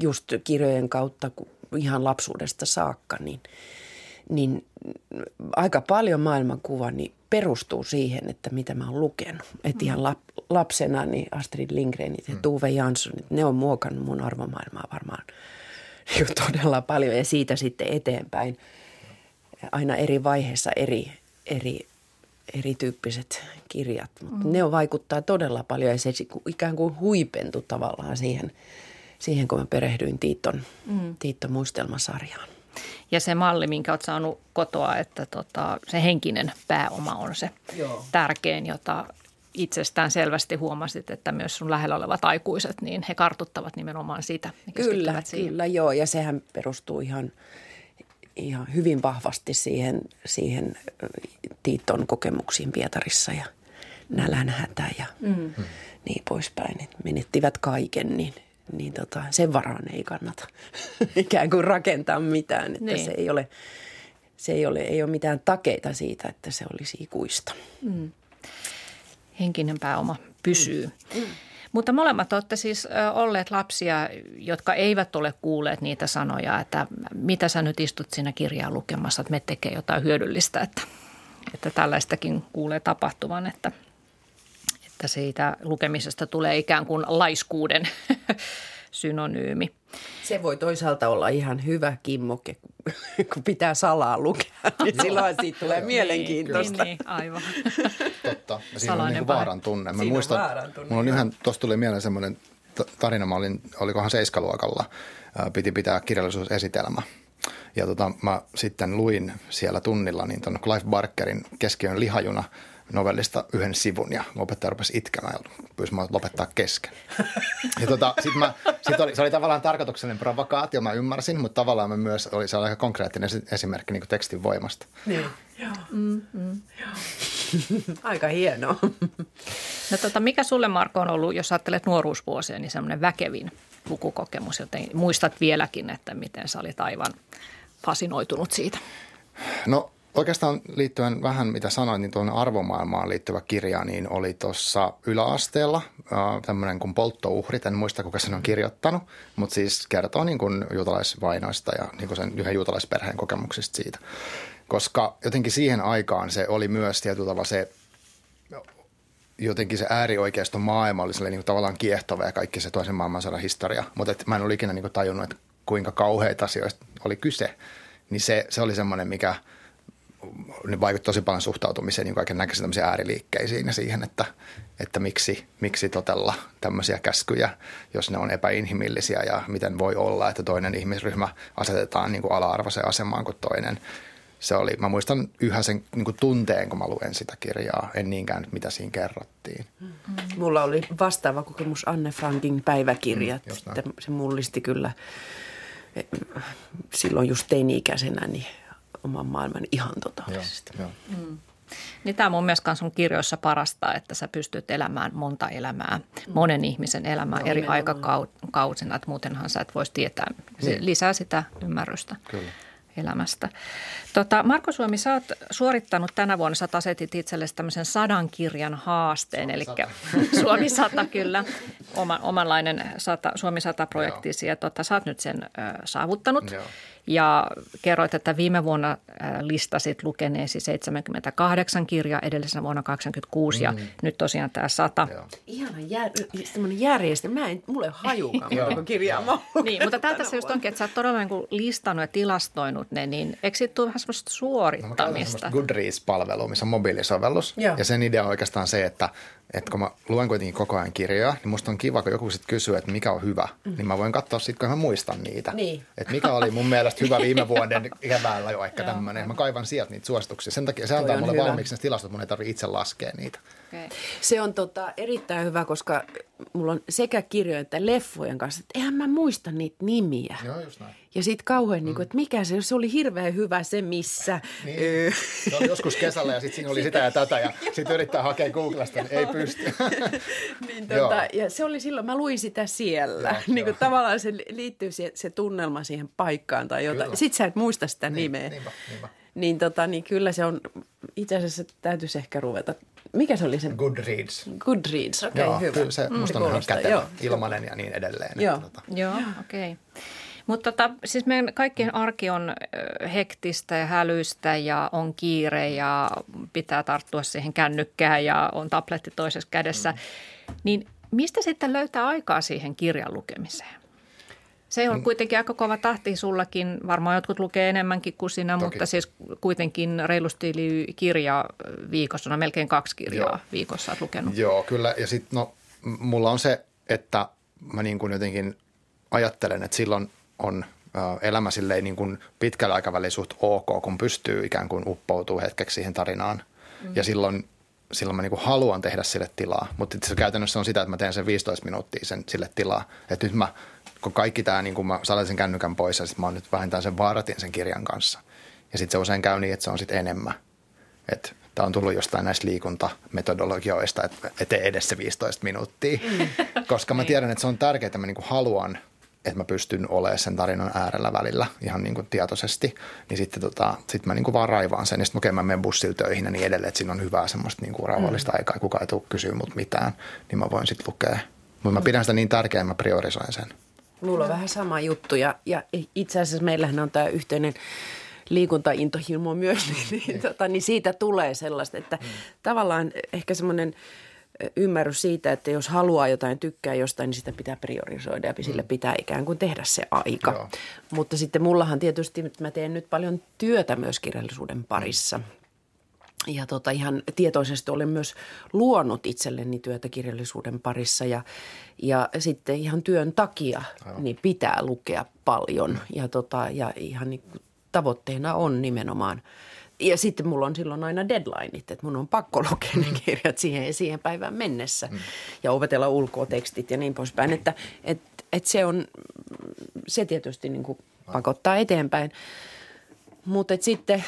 just kirjojen kautta ihan lapsuudesta saakka, niin, niin aika paljon maailmankuva niin perustuu siihen, että mitä mä oon lukenut. Että ihan lap, lapsena niin Astrid Lindgrenit ja mm. Tuve Janssonit, ne on muokannut mun arvomaailmaa varmaan [laughs] niin todella paljon ja siitä sitten eteenpäin aina eri vaiheissa eri, eri, erityyppiset kirjat. Mutta mm. ne on vaikuttaa todella paljon ja se ikään kuin huipentui tavallaan siihen, siihen kun mä perehdyin Tiiton, mm. Tiiton muistelmasarjaan. Ja se malli, minkä olet saanut kotoa, että tota, se henkinen pääoma on se Joo. tärkein, jota itsestään selvästi huomasit, että myös sun lähellä olevat aikuiset, niin he kartuttavat nimenomaan sitä. Kyllä, siihen. kyllä joo. Ja sehän perustuu ihan, ihan hyvin vahvasti siihen, siihen Tiiton kokemuksiin Pietarissa ja nälänhätä ja mm. niin poispäin. Että menettivät kaiken, niin – niin tota, sen varaan ei kannata [laughs] ikään kuin rakentaa mitään. Että niin. se ei ole, se ei ole, ei ole mitään takeita siitä, että se olisi ikuista. Mm. Henkinen pääoma pysyy. Mm. Mutta molemmat olette siis olleet lapsia, jotka eivät ole kuulleet niitä sanoja, että mitä sä nyt istut siinä kirjaa lukemassa, että me tekee jotain hyödyllistä, että, että tällaistakin kuulee tapahtuvan, että – että siitä lukemisesta tulee ikään kuin laiskuuden [laughs] synonyymi. Se voi toisaalta olla ihan hyvä kimmoke, [laughs] kun pitää salaa lukea, niin silloin siitä tulee niin, mielenkiintoista. Niin, niin, aivan. Totta. Ja siinä on niin vaaran tunne. Mä muistan, vaaran tunne. Mulla on yhden, tuosta tuli mieleen semmoinen tarina, mä olin, olikohan seiskaluokalla, piti pitää kirjallisuusesitelmä. Ja tota, mä sitten luin siellä tunnilla niin ton Clive Barkerin Keskiön lihajuna – novellista yhden sivun ja opettaja rupesi itkemään ja pyysi mä lopettaa kesken. Ja tota, sit mä, sit oli, se oli tavallaan tarkoituksellinen provokaatio, mä ymmärsin, mutta tavallaan mä myös oli se oli aika konkreettinen esimerkki niin tekstin voimasta. Niin, joo. Mm, mm. joo. Aika hienoa. No tota, mikä sulle Marko on ollut, jos ajattelet nuoruusvuosia, niin semmoinen väkevin lukukokemus, joten muistat vieläkin, että miten sä olit aivan fasinoitunut siitä? No Oikeastaan liittyen vähän mitä sanoin, niin tuonne arvomaailmaan liittyvä kirja niin oli tuossa yläasteella tämmöinen kuin Polttouhrit. En muista, kuka sen on kirjoittanut, mutta siis kertoo niin kuin juutalaisvainoista ja niin kuin sen yhden juutalaisperheen kokemuksista siitä. Koska jotenkin siihen aikaan se oli myös tietyllä tavalla se jotenkin se äärioikeiston maailma oli niin kuin tavallaan kiehtova ja kaikki se toisen maailmansodan historia. Mutta mä en ole ikinä niin kuin tajunnut, että kuinka kauheita asioista oli kyse. Niin se, se oli semmoinen, mikä – ne vaikutti tosi paljon suhtautumiseen niin kaiken näköisiin ääriliikkeisiin ja siihen, että, että miksi, miksi totella tämmöisiä käskyjä, jos ne on epäinhimillisiä ja miten voi olla, että toinen ihmisryhmä asetetaan niin kuin ala-arvoiseen asemaan kuin toinen. Se oli, mä muistan yhä sen niin kuin tunteen, kun mä luen sitä kirjaa, en niinkään mitä siinä kerrottiin. Mm-hmm. Mulla oli vastaava kokemus Anne Frankin päiväkirjat. Mm, se mullisti kyllä silloin just teini-ikäisenä, niin oman maailman ihan totaalisesti. Joo, joo. Mm. Niin tämä on mun mielestä sun kirjoissa parasta, että sä pystyt elämään monta elämää, mm. monen ihmisen elämää no, eri aikakausina, että muutenhan sä et voisi tietää. Se niin. lisää sitä ymmärrystä. Kyllä elämästä. Tota, Marko Suomi, sä oot suorittanut tänä vuonna, sä asetit itsellesi tämmöisen sadan kirjan haasteen, eli Suomi 100 [laughs] kyllä, oma, omanlainen sata, Suomi 100-projektisi, ja tota, sä oot nyt sen ö, saavuttanut. Joo. Ja kerroit, että viime vuonna listasit lukeneesi 78 kirjaa, edellisenä vuonna 86 mm. ja nyt tosiaan tämä 100. Joo. Ihana jär, järjestelmä. Mä en, mulle hajukaan, kirjaa mä Niin, mutta tältä se just onkin, että sä oot todella niin kuin listannut ja tilastoinut ne, niin eikö siitä tule vähän semmoista suorittamista? No, Goodreads-palvelu, missä on mobiilisovellus. Joo. Ja sen idea on oikeastaan se, että että kun mä luen kuitenkin koko ajan kirjoja, niin musta on kiva, kun joku sitten kysyy, että mikä on hyvä, mm. niin mä voin katsoa sitten, kun mä muistan niitä. Niin. Että mikä oli mun mielestä hyvä viime vuoden keväällä jo ehkä tämmöinen. Mä kaivan sieltä niitä suosituksia. Sen takia se antaa mulle hyvä. valmiiksi ne tilastot, mun ei tarvitse itse laskea niitä. Okay. Se on tota, erittäin hyvä, koska mulla on sekä kirjojen että leffojen kanssa, että eihän mä muista niitä nimiä. Joo, just näin. Ja sitten kauhean, mm. niin kuin, että mikä se, se oli hirveän hyvä se missä. Niin. se oli joskus kesällä ja sitten siinä oli sitä ja tätä ja sitten yrittää hakea Googlesta, niin ei pysty. [laughs] niin, tota, ja se oli silloin, mä luin sitä siellä. Joo, [laughs] niin kuin, tavallaan se liittyy se, se tunnelma siihen paikkaan tai jotain. Sitten sä et muista sitä niin, nimeä. Niinpä, niinpä. Niin, tota, niin kyllä se on, itse asiassa täytyisi ehkä ruveta mikä se oli se? Goodreads. Goodreads, okei, okay, hyvä. Kyllä se mm, musta on ihan kätevä, ilmanen ja niin edelleen. Joo, että, tota. Joo okei. Okay. Mutta tota, siis meidän kaikkien arki on hektistä ja hälyistä ja on kiire ja pitää tarttua siihen kännykkään ja on tabletti toisessa kädessä. Mm. Niin mistä sitten löytää aikaa siihen kirjan lukemiseen? Se on mm. kuitenkin aika kova tahti sullakin. Varmaan jotkut lukee enemmänkin kuin sinä, Toki. mutta siis kuitenkin reilusti yli kirja viikossa, no melkein kaksi kirjaa Joo. viikossa olet lukenut. Joo, kyllä. Ja sitten no, mulla on se, että mä niin kuin jotenkin ajattelen, että silloin on elämä silleen niin kuin pitkällä aikavälillä suht ok, kun pystyy ikään kuin uppoutuu hetkeksi siihen tarinaan. Mm. Ja silloin, silloin mä niin kuin haluan tehdä sille tilaa, mutta se käytännössä on sitä, että mä teen sen 15 minuuttia sen, sille tilaa. Että nyt mä, kun kaikki tämä, niin kuin mä saan sen kännykän pois ja sitten mä oon nyt vähintään sen vaaratin sen kirjan kanssa. Ja sitten se usein käy niin, että se on sitten enemmän. Että tämä on tullut jostain näistä liikuntametodologioista, että tee edes se 15 minuuttia. Mm. Koska mä niin. tiedän, että se on tärkeää, että mä niin kuin haluan – että mä pystyn olemaan sen tarinan äärellä välillä ihan niin kuin tietoisesti, niin sitten tota, sit mä niin kuin vaan raivaan sen. Ja sitten mä menen bussilla töihin ja niin edelleen, että siinä on hyvää semmoista niin kuin rauhallista mm. aikaa, kukaan ei tule kysyä mut mitään, niin mä voin sitten lukea. Mutta mä pidän sitä niin tärkeää, mä priorisoin sen. Mulla on vähän sama juttu ja, ja itse asiassa meillähän on tämä yhteinen liikuntaintohimo myös, [laughs] niin, niin, tota, niin siitä tulee sellaista, että mm. tavallaan ehkä semmoinen – ymmärrys siitä, että jos haluaa jotain, tykkää jostain, niin sitä pitää priorisoida ja sille mm. pitää ikään kuin tehdä se aika. Joo. Mutta sitten mullahan tietysti, mä teen nyt paljon työtä myös kirjallisuuden parissa. Ja tota, ihan tietoisesti olen myös luonut itselleni työtä kirjallisuuden parissa ja, ja sitten ihan työn takia niin pitää lukea paljon. Ja, tota, ja ihan niin tavoitteena on nimenomaan – ja sitten mulla on silloin aina deadlineit, että mun on pakko lukea ne mm. kirjat siihen, siihen päivään mennessä mm. ja opetella ulkoa tekstit ja niin poispäin. Että et, et se on, se tietysti niin kuin pakottaa eteenpäin. Mutta sitten,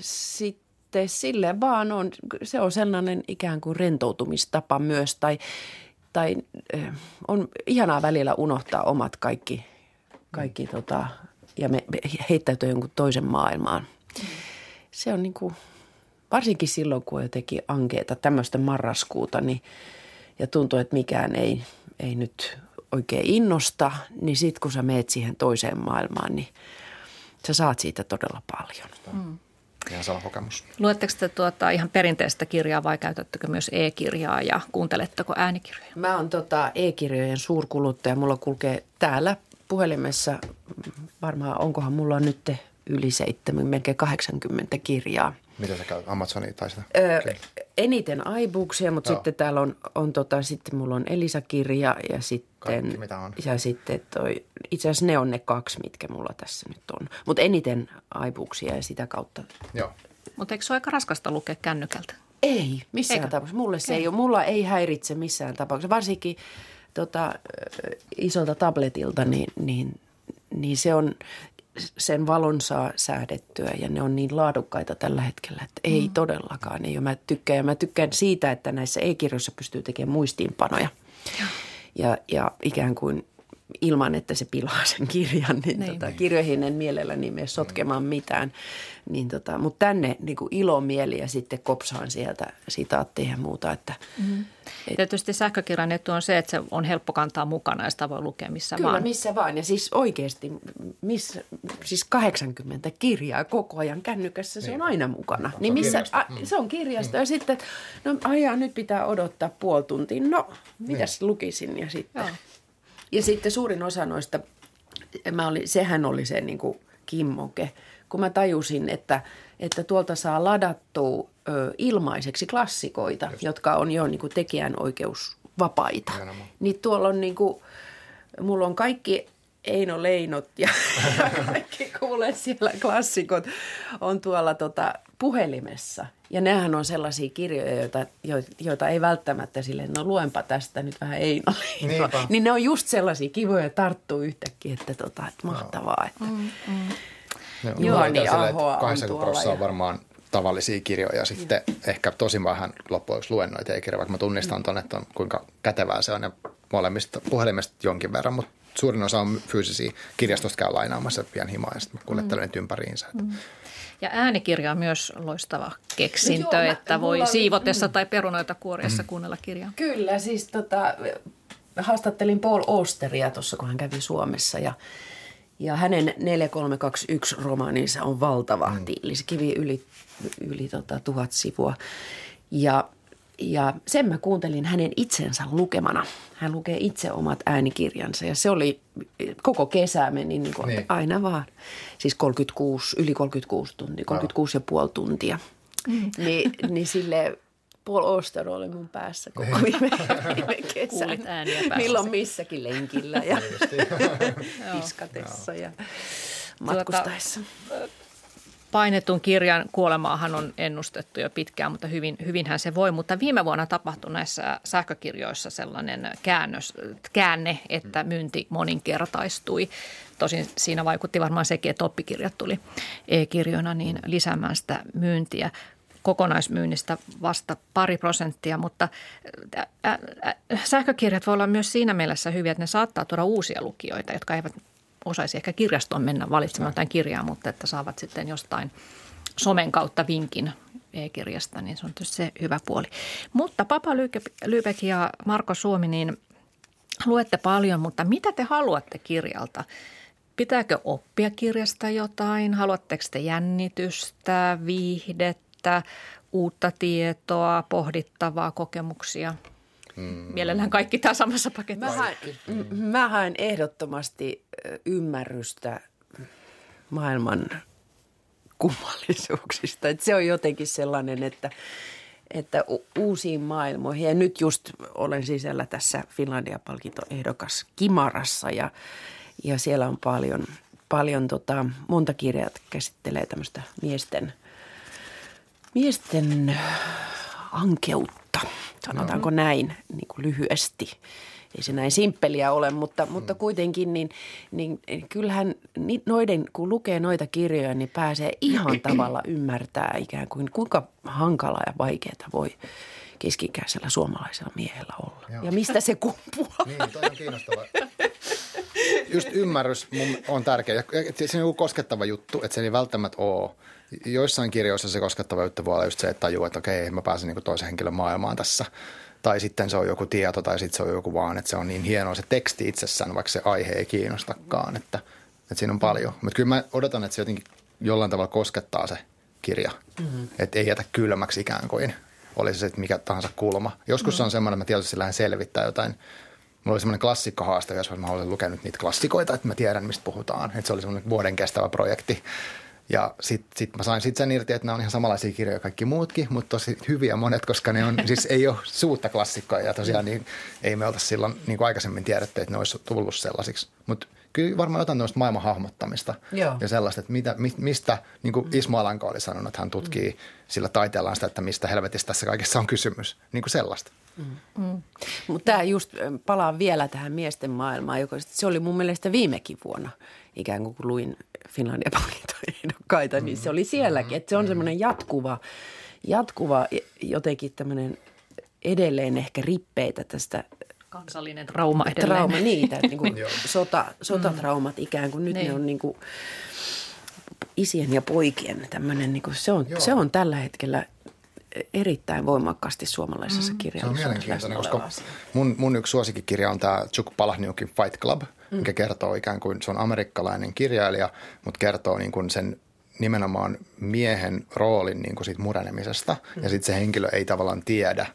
sitten sille vaan on, se on sellainen ikään kuin rentoutumistapa myös tai, tai on ihanaa välillä unohtaa omat kaikki, kaikki mm. tota, ja me, heittäytyä jonkun toisen maailmaan. Mm se on niin kuin, varsinkin silloin, kun jotenkin ankeeta tämmöistä marraskuuta, niin, ja tuntuu, että mikään ei, ei nyt oikein innosta, niin sitten kun sä meet siihen toiseen maailmaan, niin sä saat siitä todella paljon. Mm. Ihan sama kokemus. Luetteko te tuota ihan perinteistä kirjaa vai käytättekö myös e-kirjaa ja kuunteletteko äänikirjoja? Mä oon tota e-kirjojen suurkuluttaja. Mulla kulkee täällä puhelimessa, varmaan onkohan mulla nyt yli 7, melkein 80 kirjaa. Mitä sä käyt? Amazonia tai sitä? Öö, eniten iBooksia, mutta Joo. sitten täällä on, on tota, sitten mulla on Elisa-kirja ja sitten, Kaikki, mitä on. ja sitten toi, itse asiassa ne on ne kaksi, mitkä mulla tässä nyt on. Mutta eniten iBooksia ja sitä kautta. Joo. Mutta eikö se ole aika raskasta lukea kännykältä? Ei, missään Eikö? tapauksessa. Mulle se ei. ei ole. Mulla ei häiritse missään tapauksessa. Varsinkin tota, isolta tabletilta, niin, niin, niin se on sen valon saa säädettyä ja ne on niin laadukkaita tällä hetkellä, että ei mm. todellakaan. Ei mä tykkään ja mä tykkään siitä, että näissä e-kirjoissa pystyy tekemään muistiinpanoja. Ja, ja, ja ikään kuin ilman, että se pilaa sen kirjan, niin, niin. Tota, kirjoihin en mielelläni mene sotkemaan mitään. Niin tota, mutta tänne niin kuin ilomieli ja sitten kopsaan sieltä sitaatteja ja muuta. Että, mm. et, Tietysti sähkökirjan etu on se, että se on helppo kantaa mukana ja sitä voi lukea missä kyllä, vaan. Kyllä, missä vaan. Ja siis oikeasti, missä, siis 80 kirjaa koko ajan kännykässä, se niin. on aina mukana. Niin missä, a, mm. se on kirjasto. Mm. Ja sitten, no ajaa, nyt pitää odottaa puoli tuntia. No, mitäs niin. lukisin ja sitten. Joo. Ja sitten suurin osa noista, mä olin, sehän oli se niin kuin kimmoke, kun mä tajusin, että, että tuolta saa ladattua ö, ilmaiseksi klassikoita, Just. jotka on jo niin kuin tekijänoikeusvapaita. Niin tuolla on niin kuin, mulla on kaikki Eino Leinot ja [laughs] kaikki kuulee siellä klassikot on tuolla tota puhelimessa. Ja nehän on sellaisia kirjoja, joita, joita ei välttämättä silleen, no luenpa tästä nyt vähän Eino Leino. Niin ne on just sellaisia kivoja tarttuu yhtäkkiä, että, tota, että mahtavaa. Että. Mm, mm. Juhani Ahoa on tuolla. Ja... on varmaan tavallisia kirjoja. Sitten mm. ehkä tosi vähän loppujen lopuksi luen noita e-kirjoja, vaikka mä tunnistan mm. tuonne, että on, kuinka kätevää se on ja molemmista puhelimesta jonkin verran, mutta suurin osa on fyysisiä. Kirjastosta käy lainaamassa pian himaa ja sitten kuljettelen mm. ympäriinsä. Mm. Ja äänikirja on myös loistava keksintö, no joo, että mä, voi siivotessa mm. tai perunoita kuoriessa mm. kuunnella kirjaa. Kyllä, siis tota, haastattelin Paul Osteria tuossa, kun hän kävi Suomessa ja, Ja hänen 4321 romaaninsa on valtava mm. tiiliskivi yli, yli tota, tuhat sivua. Ja, ja sen mä kuuntelin hänen itsensä lukemana. Hän lukee itse omat äänikirjansa ja se oli, koko kesä meni niin kuin niin. aina vaan. Siis 36, yli 36 tuntia, 36 ja puoli tuntia. Mm. Ni, niin sille Paul Oster oli mun päässä koko niin. viime, viime kesän. Milloin missäkin lenkillä ja piskatessa [laughs] ja matkustaessa. Tuota, painetun kirjan kuolemaahan on ennustettu jo pitkään, mutta hyvin, hyvinhän se voi. Mutta viime vuonna tapahtui näissä sähkökirjoissa sellainen käännös, käänne, että myynti moninkertaistui. Tosin siinä vaikutti varmaan sekin, että oppikirjat tuli e-kirjoina niin lisäämään sitä myyntiä kokonaismyynnistä vasta pari prosenttia, mutta sähkökirjat voi olla myös siinä mielessä hyviä, että ne saattaa tuoda uusia lukijoita, jotka eivät osaisi ehkä kirjastoon mennä valitsemaan jotain kirjaa, mutta että saavat sitten jostain somen kautta vinkin e-kirjasta, niin se on se hyvä puoli. Mutta Papa Lybek ja Marko Suomi, niin luette paljon, mutta mitä te haluatte kirjalta? Pitääkö oppia kirjasta jotain? Haluatteko te jännitystä, viihdettä, uutta tietoa, pohdittavaa, kokemuksia? Mm. Mielellään kaikki tämä samassa paketissa. Mä haen, mä haen ehdottomasti ymmärrystä maailman kummallisuuksista. Et se on jotenkin sellainen, että, että uusiin maailmoihin. Ja nyt just olen sisällä tässä Finlandia-palkintoehdokas Kimarassa ja, ja siellä on paljon, paljon tota, monta kirjaa käsittelee tämmöistä miesten, miesten ankeutta, sanotaanko no. näin niin kuin lyhyesti ei se näin simppeliä ole, mutta, mm. mutta kuitenkin niin, niin kyllähän noiden, kun lukee noita kirjoja, niin pääsee ihan [clears throat] tavalla ymmärtää ikään kuin kuinka hankalaa ja vaikeaa voi keskikäisellä suomalaisella miehellä olla. Joo. Ja mistä se kumpuaa. Niin, toi on kiinnostava. Just ymmärrys on tärkeä. Se on koskettava juttu, että se ei välttämättä ole. Joissain kirjoissa se koskettava juttu voi olla just se, että tajuu, että okei, mä pääsen niin toisen henkilön maailmaan tässä – tai sitten se on joku tieto tai sitten se on joku vaan, että se on niin hienoa se teksti itsessään, vaikka se aihe ei kiinnostakaan, että, että siinä on paljon. Mutta kyllä mä odotan, että se jotenkin jollain tavalla koskettaa se kirja, mm-hmm. että ei jätä kylmäksi ikään kuin, olisi se mikä tahansa kulma. Joskus mm-hmm. on semmoinen, että mä tietysti lähden selvittää jotain Mulla oli semmoinen klassikkohaaste, jos mä olen lukenut niitä klassikoita, että mä tiedän, mistä puhutaan. Että se oli semmoinen vuoden kestävä projekti. Ja sitten sit mä sain sitten sen irti, että nämä on ihan samanlaisia kirjoja kaikki muutkin, mutta tosi hyviä monet, koska ne on, [laughs] siis ei ole suutta klassikkoja ja tosiaan niin, ei me olta silloin niin kuin aikaisemmin tiedetty, että ne olisi tullut sellaisiksi. Mutta kyllä varmaan jotain tämmöistä maailman hahmottamista Joo. ja sellaista, että mitä, mistä, niin kuin Ismo Alanko oli sanonut, että hän tutkii mm. sillä taiteellaan sitä, että mistä helvetistä tässä kaikessa on kysymys, niin kuin sellaista. Mm. Mm. Mutta tämä just palaa vielä tähän miesten maailmaan, joka se oli mun mielestä viimekin vuonna ikään kuin kun luin Finlandia palkintoehdokkaita, niin se oli sielläkin. Että se on semmoinen jatkuva, jatkuva jotenkin tämmöinen edelleen ehkä rippeitä tästä kansallinen trauma edelleen. Trauma, niitä, niin kuin [laughs] sota, sotatraumat ikään kuin nyt niin. ne on niin kuin isien ja poikien tämmöinen, niin kuin se, on, se on tällä hetkellä erittäin voimakkaasti suomalaisessa mm. kirjallisuudessa. Se on mielenkiintoinen, koska mun, mun yksi suosikkikirja on tämä Chuck Palahniukin Fight Club, mm. Mikä kertoo ikään kuin, se on amerikkalainen kirjailija, mutta kertoo niin kuin sen nimenomaan miehen roolin niin kuin siitä murenemisesta. Ja sitten se henkilö ei tavallaan tiedä,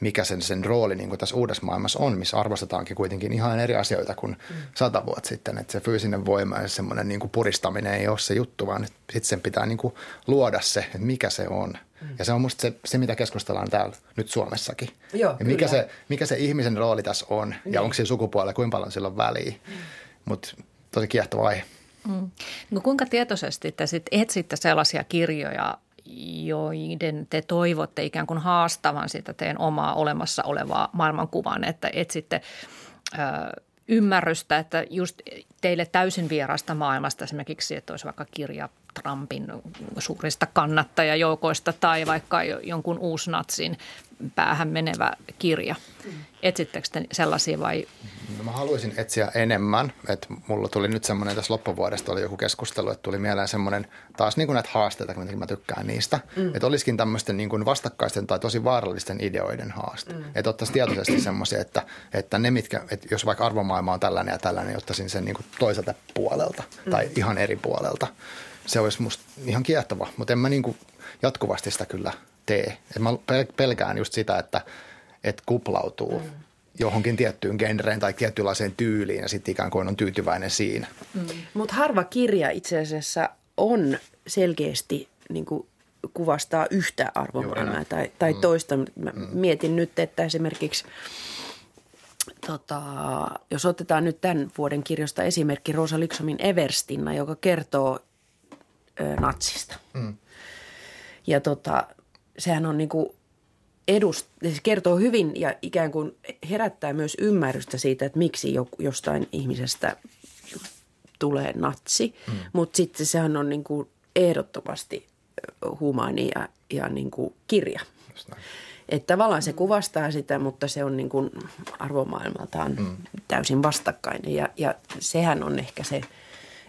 mikä sen, sen rooli niin kuin tässä uudessa maailmassa on, missä arvostetaankin kuitenkin ihan eri asioita kuin mm. sata vuotta sitten. Että se fyysinen voima ja semmoinen niin kuin puristaminen ei ole se juttu, vaan sitten sen pitää niin kuin luoda se, että mikä se on. Mm. Ja se on musta se, se, mitä keskustellaan täällä nyt Suomessakin. Joo, ja mikä, se, mikä se ihmisen rooli tässä on niin. ja onko siinä sukupuolella, kuinka paljon sillä on väliä. Mm. Mutta tosi kiehtova aihe. Mm. No kuinka tietoisesti te sit etsitte sellaisia kirjoja, joiden te toivotte ikään kuin haastavan sitä teidän omaa olemassa olevaa maailmankuvan, että etsitte ö, ymmärrystä, että just teille täysin vierasta maailmasta esimerkiksi, että olisi vaikka kirja Trumpin suurista kannattajajoukoista tai vaikka jonkun uusnatsin päähän menevä kirja. Etsittekö te sellaisia vai? No mä haluaisin etsiä enemmän. Että mulla tuli nyt semmoinen, tässä loppuvuodesta oli joku keskustelu, että tuli mieleen semmoinen taas niin kuin näitä haasteita, kun mä tykkään niistä. Mm. Että olisikin tämmöisten niin kuin vastakkaisten tai tosi vaarallisten ideoiden haaste. Mm. Että ottaisi tietoisesti semmoisia, että, että ne mitkä, että jos vaikka arvomaailma on tällainen ja tällainen, niin ottaisin sen niin kuin toiselta puolelta mm. tai ihan eri puolelta. Se olisi musta ihan kiehtova, mutta en mä niin kuin jatkuvasti sitä kyllä tee. Et mä pelkään just sitä, että, että kuplautuu mm. johonkin tiettyyn genreen tai tietynlaiseen tyyliin ja sitten ikään kuin on tyytyväinen siinä. Mm. Mutta harva kirja itse asiassa on selkeästi niin kuin kuvastaa yhtä arvomaailmaa tai, tai mm. toista. Mä mm. mietin nyt, että esimerkiksi tota, jos otetaan nyt tämän vuoden kirjasta esimerkki Rosa Liksomin Everstinna, joka kertoo ö, natsista. Mm. Ja tota, sehän on niin kuin edust, se kertoo hyvin ja ikään kuin herättää myös ymmärrystä siitä, että miksi jostain ihmisestä tulee natsi. Mm. Mutta sitten sehän on niin kuin ehdottomasti humaani ja, ja niin kuin kirja. Että tavallaan se kuvastaa sitä, mutta se on niin kuin arvomaailmaltaan mm. täysin vastakkainen. Ja, ja sehän on ehkä se –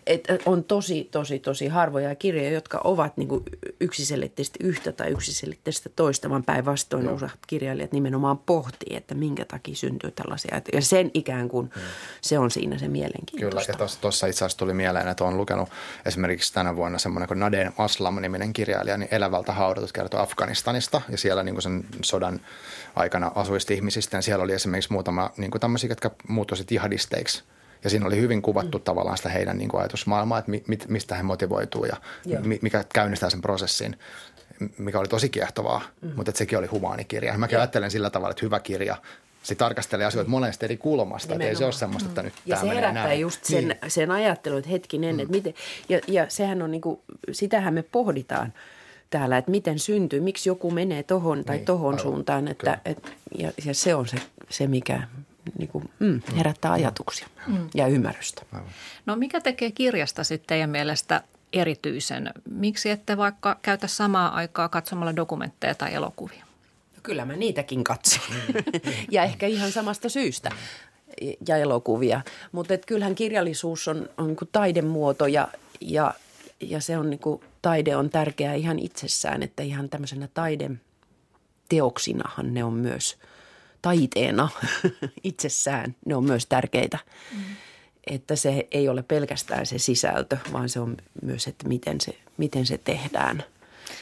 että on tosi, tosi, tosi harvoja kirjoja, jotka ovat niin kuin yksiselitteisesti yhtä tai yksiselitteisesti toista, vaan päinvastoin no. useat kirjailijat nimenomaan pohtii, että minkä takia syntyy tällaisia. Ja sen ikään kuin mm. se on siinä se mielenkiintoista. Kyllä, ja tuossa itse asiassa tuli mieleen, että olen lukenut esimerkiksi tänä vuonna semmoinen kuin Naden Aslam-niminen kirjailija, niin elävältä haudatut kertoo Afganistanista ja siellä niin kuin sen sodan aikana asuista ihmisistä. Ja siellä oli esimerkiksi muutama niin kuin tämmöisiä, jotka muuttuisivat jihadisteiksi – ja siinä oli hyvin kuvattu mm. tavallaan sitä heidän niin kuin ajatusmaailmaa, että mi, mistä he motivoituu ja mi, mikä käynnistää sen prosessin, mikä oli tosi kiehtovaa, mm. mutta että sekin oli humaanikirja. Ja. ajattelen sillä tavalla, että hyvä kirja se tarkastelee asioita monesta eri kulmasta, että ei se ole semmoista, että nyt ja tämä se herättää näin. just sen, niin. sen ajattelun, että hetkinen, mm. että miten, ja, ja sehän on niin kuin, sitähän me pohditaan täällä, että miten syntyy, miksi joku menee tohon tai niin, tohon suuntaan, että, et, ja, ja se on se, se mikä, niin kuin, mm, herättää ajatuksia mm. ja ymmärrystä. No mikä tekee kirjasta sitten teidän mielestä erityisen? Miksi ette vaikka käytä samaa aikaa katsomalla dokumentteja tai elokuvia? No kyllä mä niitäkin katson [laughs] ja ehkä ihan samasta syystä ja elokuvia. Mutta kyllähän kirjallisuus on, on niin taidemuoto ja, ja, ja se on niin kuin, taide on tärkeää ihan itsessään, että ihan tämmöisenä taideteoksinahan ne on myös – taiteena [laughs] itsessään, ne on myös tärkeitä. Mm. Että se ei ole pelkästään se sisältö, vaan se on myös, että miten se, miten se tehdään.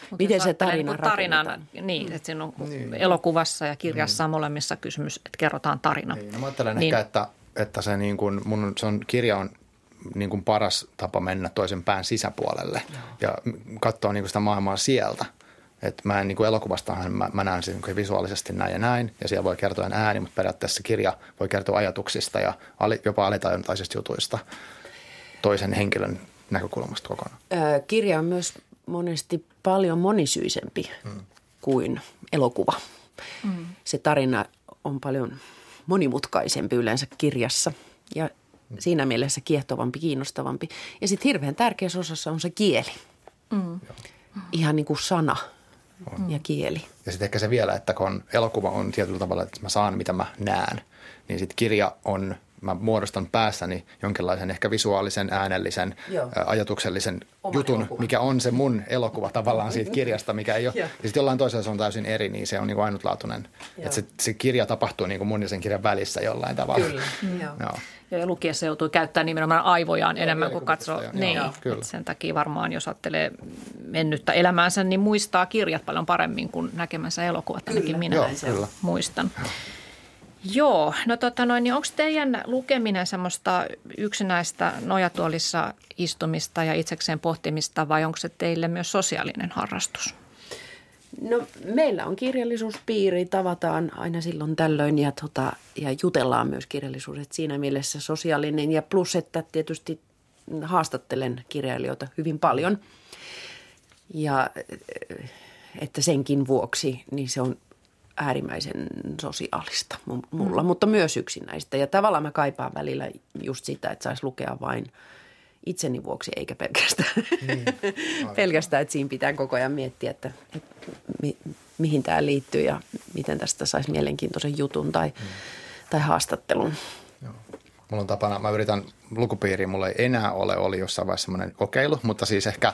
Mutta miten se tarina niin tarinan, Niin, että siinä on niin. elokuvassa ja kirjassa mm. molemmissa kysymys, että kerrotaan tarina. Niin, no mä ajattelen niin. ehkä, että, että se, niin kuin, mun, se on, kirja on niin kuin paras tapa mennä toisen pään sisäpuolelle Joo. ja katsoa niin kuin sitä maailmaa sieltä – et mä en niin kuin elokuvastahan mä, mä näen sen niin visuaalisesti näin ja näin, ja siellä voi kertoa ääni, mutta periaatteessa kirja voi kertoa ajatuksista ja ali, jopa alitajuntaisista jutuista toisen henkilön näkökulmasta kokonaan. Ää, kirja on myös monesti paljon monisyisempi hmm. kuin elokuva. Hmm. Se tarina on paljon monimutkaisempi yleensä kirjassa ja hmm. siinä mielessä kiehtovampi, kiinnostavampi. Ja sitten hirveän tärkeässä osassa on se kieli. Hmm. Ihan niin kuin sana – on. ja kieli. Ja sitten ehkä se vielä, että kun elokuva on tietyllä tavalla, että mä saan mitä mä näen, niin sitten kirja on, mä muodostan päässäni jonkinlaisen ehkä visuaalisen, äänellisen, Joo. ajatuksellisen Oma jutun, elokuva. mikä on se mun elokuva tavallaan siitä kirjasta, mikä ei ole. ja sitten jollain toisella se on täysin eri, niin se on niin kuin ainutlaatuinen. Että se, se kirja tapahtuu niin kuin mun ja sen kirjan välissä jollain tavalla. Kyllä, mm. Joo. Ja lukiessa joutuu käyttämään nimenomaan aivojaan enemmän kuin katsoo. Niin, Joo, sen takia varmaan, jos ajattelee mennyttä elämäänsä, niin muistaa kirjat paljon paremmin kuin näkemänsä elokuvat. Ainakin minä Joo, kyllä. muistan. Joo, no tota noin, niin onko teidän lukeminen semmoista yksinäistä nojatuolissa istumista ja itsekseen pohtimista vai onko se teille myös sosiaalinen harrastus? No meillä on kirjallisuuspiiri, tavataan aina silloin tällöin ja, tota, ja jutellaan myös kirjallisuudet siinä mielessä sosiaalinen ja plus, että tietysti haastattelen kirjailijoita hyvin paljon. Ja että senkin vuoksi niin se on äärimmäisen sosiaalista mulla, mm. mutta myös yksinäistä. Ja tavallaan mä kaipaan välillä just sitä, että saisi lukea vain itseni vuoksi eikä pelkästään, niin. [laughs] pelkästään että siinä pitää koko ajan miettiä, että, että mi, mihin tämä liittyy ja miten tästä saisi mielenkiintoisen jutun tai, mm. tai haastattelun. Joo. Mulla on tapana, mä yritän lukupiiriin, mulla ei enää ole, oli jossain vaiheessa semmoinen kokeilu, mutta siis ehkä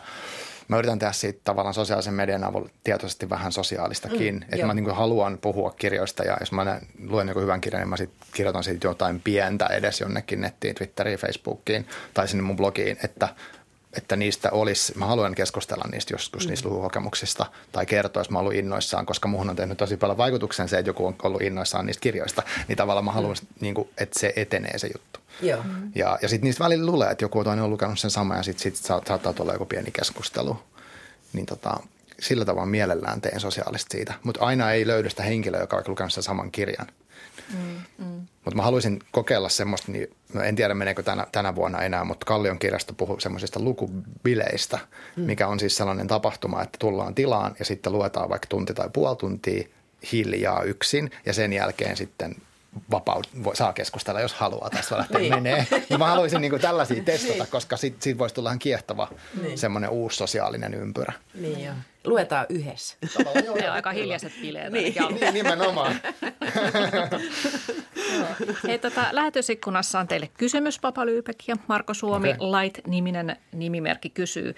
mä yritän tehdä siitä tavallaan sosiaalisen median avulla tietoisesti vähän sosiaalistakin. Mm, että mä niin haluan puhua kirjoista ja jos mä näen, luen joku hyvän kirjan, niin mä sit kirjoitan siitä jotain pientä edes jonnekin nettiin, Twitteriin, Facebookiin tai sinne mun blogiin, että että niistä olisi, mä haluan keskustella niistä joskus, mm. niistä lukukokemuksista tai kertoa, jos mä ollut innoissaan, koska muuhun on tehnyt tosi paljon vaikutuksen se, että joku on ollut innoissaan niistä kirjoista, niin tavallaan mä haluan, mm. niin kuin, että se etenee se juttu. Joo. Mm. Ja, ja sitten niistä välillä luulee, että joku toinen on lukenut sen saman ja sitten sit saattaa tulla joku pieni keskustelu. Niin tota, sillä tavalla mielellään teen sosiaalista siitä, mutta aina ei löydy sitä henkilöä, joka on lukenut sen saman kirjan. Mm, mm. Mutta mä haluaisin kokeilla semmoista, niin en tiedä meneekö tänä, tänä vuonna enää, mutta Kallion kirjasto puhuu semmoisista lukubileistä, mm. mikä on siis sellainen tapahtuma, että tullaan tilaan ja sitten luetaan vaikka tunti tai puoli tuntia hiljaa yksin ja sen jälkeen sitten vapaut, voi, saa keskustella, jos haluaa. Tässä lähteä niin. menee. Ja mä haluaisin niin kuin tällaisia [laughs] testata, niin. koska siitä, siitä voisi tulla ihan kiehtova niin. semmoinen uusi sosiaalinen ympyrä. Niin joo. Luetaan yhdessä. Joo, joo, aika hiljaiset bileet. Niin, niin nimenomaan. [laughs] Hei, tota, lähetysikkunassa on teille kysymys, Papa Lyypek ja Marko Suomi. Okay. Light-niminen nimimerkki kysyy.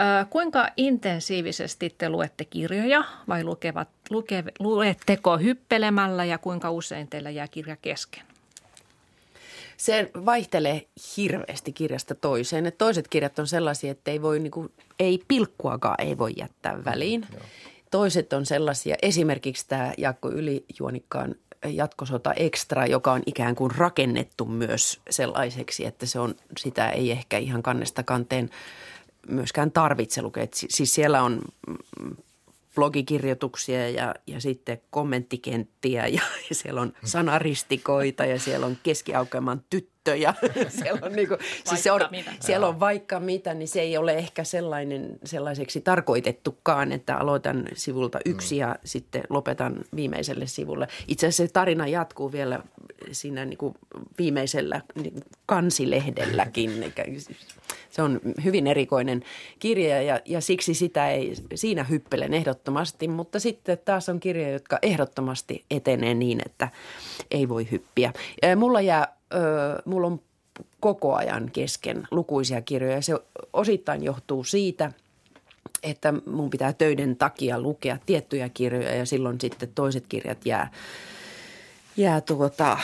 Äh, kuinka intensiivisesti te luette kirjoja vai lukevat, luke, luetteko hyppelemällä ja kuinka usein teillä jää kirja kesken? Se vaihtelee hirveästi kirjasta toiseen. Et toiset kirjat on sellaisia, että ei, voi, niin kuin, ei pilkkuakaan ei voi jättää väliin. Mm, Toiset on sellaisia, esimerkiksi tämä Jaakko Ylijuonikkaan jatkosota extra, joka on ikään kuin rakennettu myös sellaiseksi, että se on, sitä ei ehkä ihan kannesta kanteen myöskään tarvitse lukea. Siis siellä on blogikirjoituksia ja, ja sitten kommenttikenttiä ja, ja siellä on sanaristikoita ja siellä on keskiaukeaman tyttöjä. [laughs] siellä on, niinku, siis se on, siellä on vaikka mitä, niin se ei ole ehkä sellainen, sellaiseksi tarkoitettukaan, että aloitan sivulta yksi mm. ja sitten lopetan viimeiselle sivulle. Itse asiassa se tarina jatkuu vielä siinä niinku viimeisellä niinku kansilehdelläkin. Se on hyvin erikoinen kirja ja, ja siksi sitä ei, siinä hyppelen ehdottomasti, mutta sitten taas on kirjoja, jotka ehdottomasti etenee niin, että ei voi hyppiä. Mulla, jää, mulla on koko ajan kesken lukuisia kirjoja. Se osittain johtuu siitä, että mun pitää töiden takia lukea tiettyjä kirjoja ja silloin sitten toiset kirjat jää, jää tuota,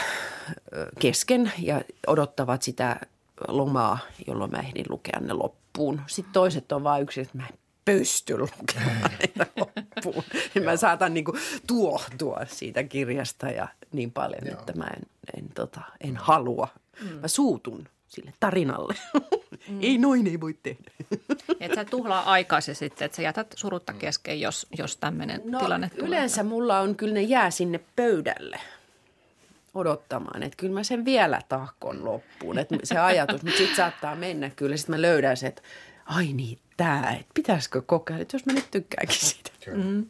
kesken ja odottavat sitä lomaa, jolloin mä ehdin lukea ne loppuun. Sitten toiset on vain yksi, että mä en pysty lukemaan niitä loppuun. mä saatan niin kuin tuohtua siitä kirjasta ja niin paljon, Joo. että mä en, en, tota, en halua. Mm. Mä suutun sille tarinalle. Mm. ei noin ei voi tehdä. Että sä tuhlaa aikaa se sitten, että sä jätät surutta kesken, jos, jos tämmöinen no, tilanne tulee. Yleensä mulla on kyllä ne jää sinne pöydälle odottamaan, että kyllä mä sen vielä tahkon loppuun, että se ajatus, mutta sitten saattaa mennä kyllä, sitten mä löydän se, että ai niin, tämä, että pitäisikö kokeilla, että jos mä nyt tykkääkin siitä. Mm,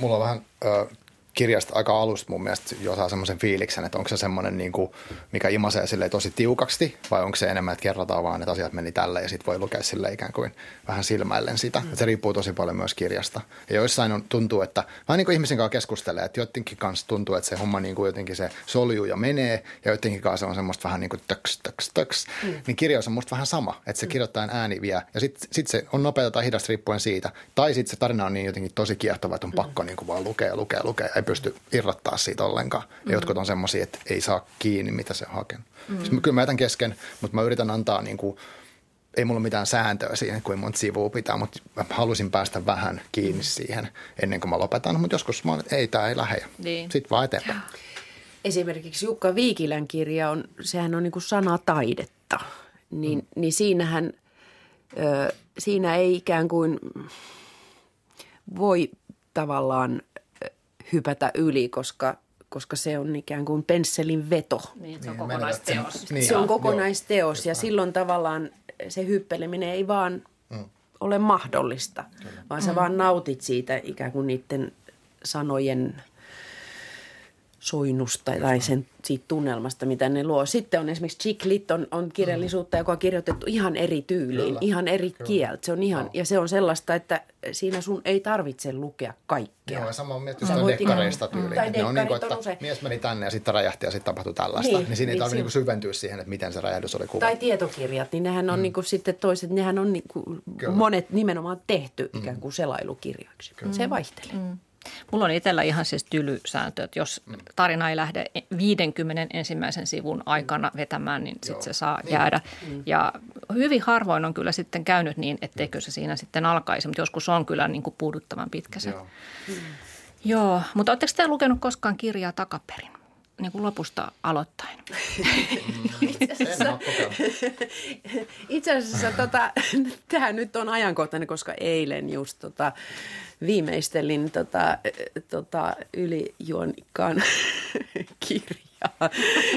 Mulla on vähän äh, kirjasta aika alusta mun mielestä jo saa semmoisen fiiliksen, että onko se semmoinen, niin kuin, mikä imasee sille tosi tiukaksi vai onko se enemmän, että kerrotaan vaan, että asiat meni tälle ja sitten voi lukea sille ikään kuin vähän silmäillen sitä. Mm. Se riippuu tosi paljon myös kirjasta. Ja joissain on, tuntuu, että vähän niin kuin ihmisen kanssa keskustelee, että jotenkin kanssa tuntuu, että se homma niin kuin jotenkin se soljuu ja menee ja jotenkin kanssa on semmoista vähän niin kuin töks, töks, töks. Mm. Niin kirjaus on musta vähän sama, että se mm. kirjoittaa ääni vie ja sitten sit se on nopeata tai hidasta riippuen siitä. Tai sitten se tarina on niin jotenkin tosi kiehtova, että on pakko mm. niin kuin vaan lukea lukea, lukea ei pysty irrottaa siitä ollenkaan. Ja mm. jotkut on semmoisia, että ei saa kiinni, mitä se on hakenut. Mm. Siis kyllä mä jätän kesken, mutta mä yritän antaa niin kuin, ei mulla mitään sääntöä siihen, kuin monta sivua pitää, mutta mä halusin päästä vähän kiinni mm. siihen ennen kuin mä lopetan. Mutta joskus mä olen, että ei, tämä ei lähde. Niin. Sitten vaan eteenpäin. Esimerkiksi Jukka Viikilän kirja on, sehän on niin kuin sanataidetta. Niin, mm. niin siinähän, ö, siinä ei ikään kuin voi tavallaan hypätä yli, koska, koska se on ikään kuin pensselin veto. Niin, se on niin, kokonaisteos. Niin. Se on kokonaisteos ja silloin tavallaan se hyppeleminen ei vaan mm. ole mahdollista, Kyllä. vaan sä mm. vaan nautit siitä ikään kuin niiden sanojen soinnusta tai sen siitä tunnelmasta, mitä ne luo. Sitten on esimerkiksi Chick Lit on, on kirjallisuutta, joka on kirjoitettu ihan eri tyyliin, Kyllä. ihan eri Kyllä. kieltä. Se on ihan, no. Ja se on sellaista, että siinä sun ei tarvitse lukea kaikkea. Joo, sama on miettinyt sitä dekkareista tyyliin. Tai ne on niin kuin, että usein... mies meni tänne ja sitten räjähti ja sitten tapahtui tällaista. Niin, niin siinä ei niin, tarvitse niin syventyä siihen, että miten se räjähdys oli kuvattu. Tai tietokirjat, niin nehän on mm. niin kuin sitten toiset, nehän on niin kuin monet nimenomaan tehty mm. ikään kuin selailukirjoiksi. Kyllä. Se vaihtelee. Mm. Mulla on itsellä ihan siis tylysääntö, että jos tarina ei lähde 50 ensimmäisen sivun aikana vetämään, niin sitten se saa niin. jäädä. Mm. Ja hyvin harvoin on kyllä sitten käynyt niin, etteikö se siinä sitten alkaisi, mutta joskus on kyllä niin kuin puuduttavan pitkä se. Joo. Mm. Joo, mutta oletteko te lukenut koskaan kirjaa takaperin? Niin kuin lopusta aloittain? [laughs] [laughs] Itse asiassa tota, [laughs] tämä nyt on ajankohtainen, koska eilen just tota, viimeistelin tota, tota, ylijuonikkaan kirjaa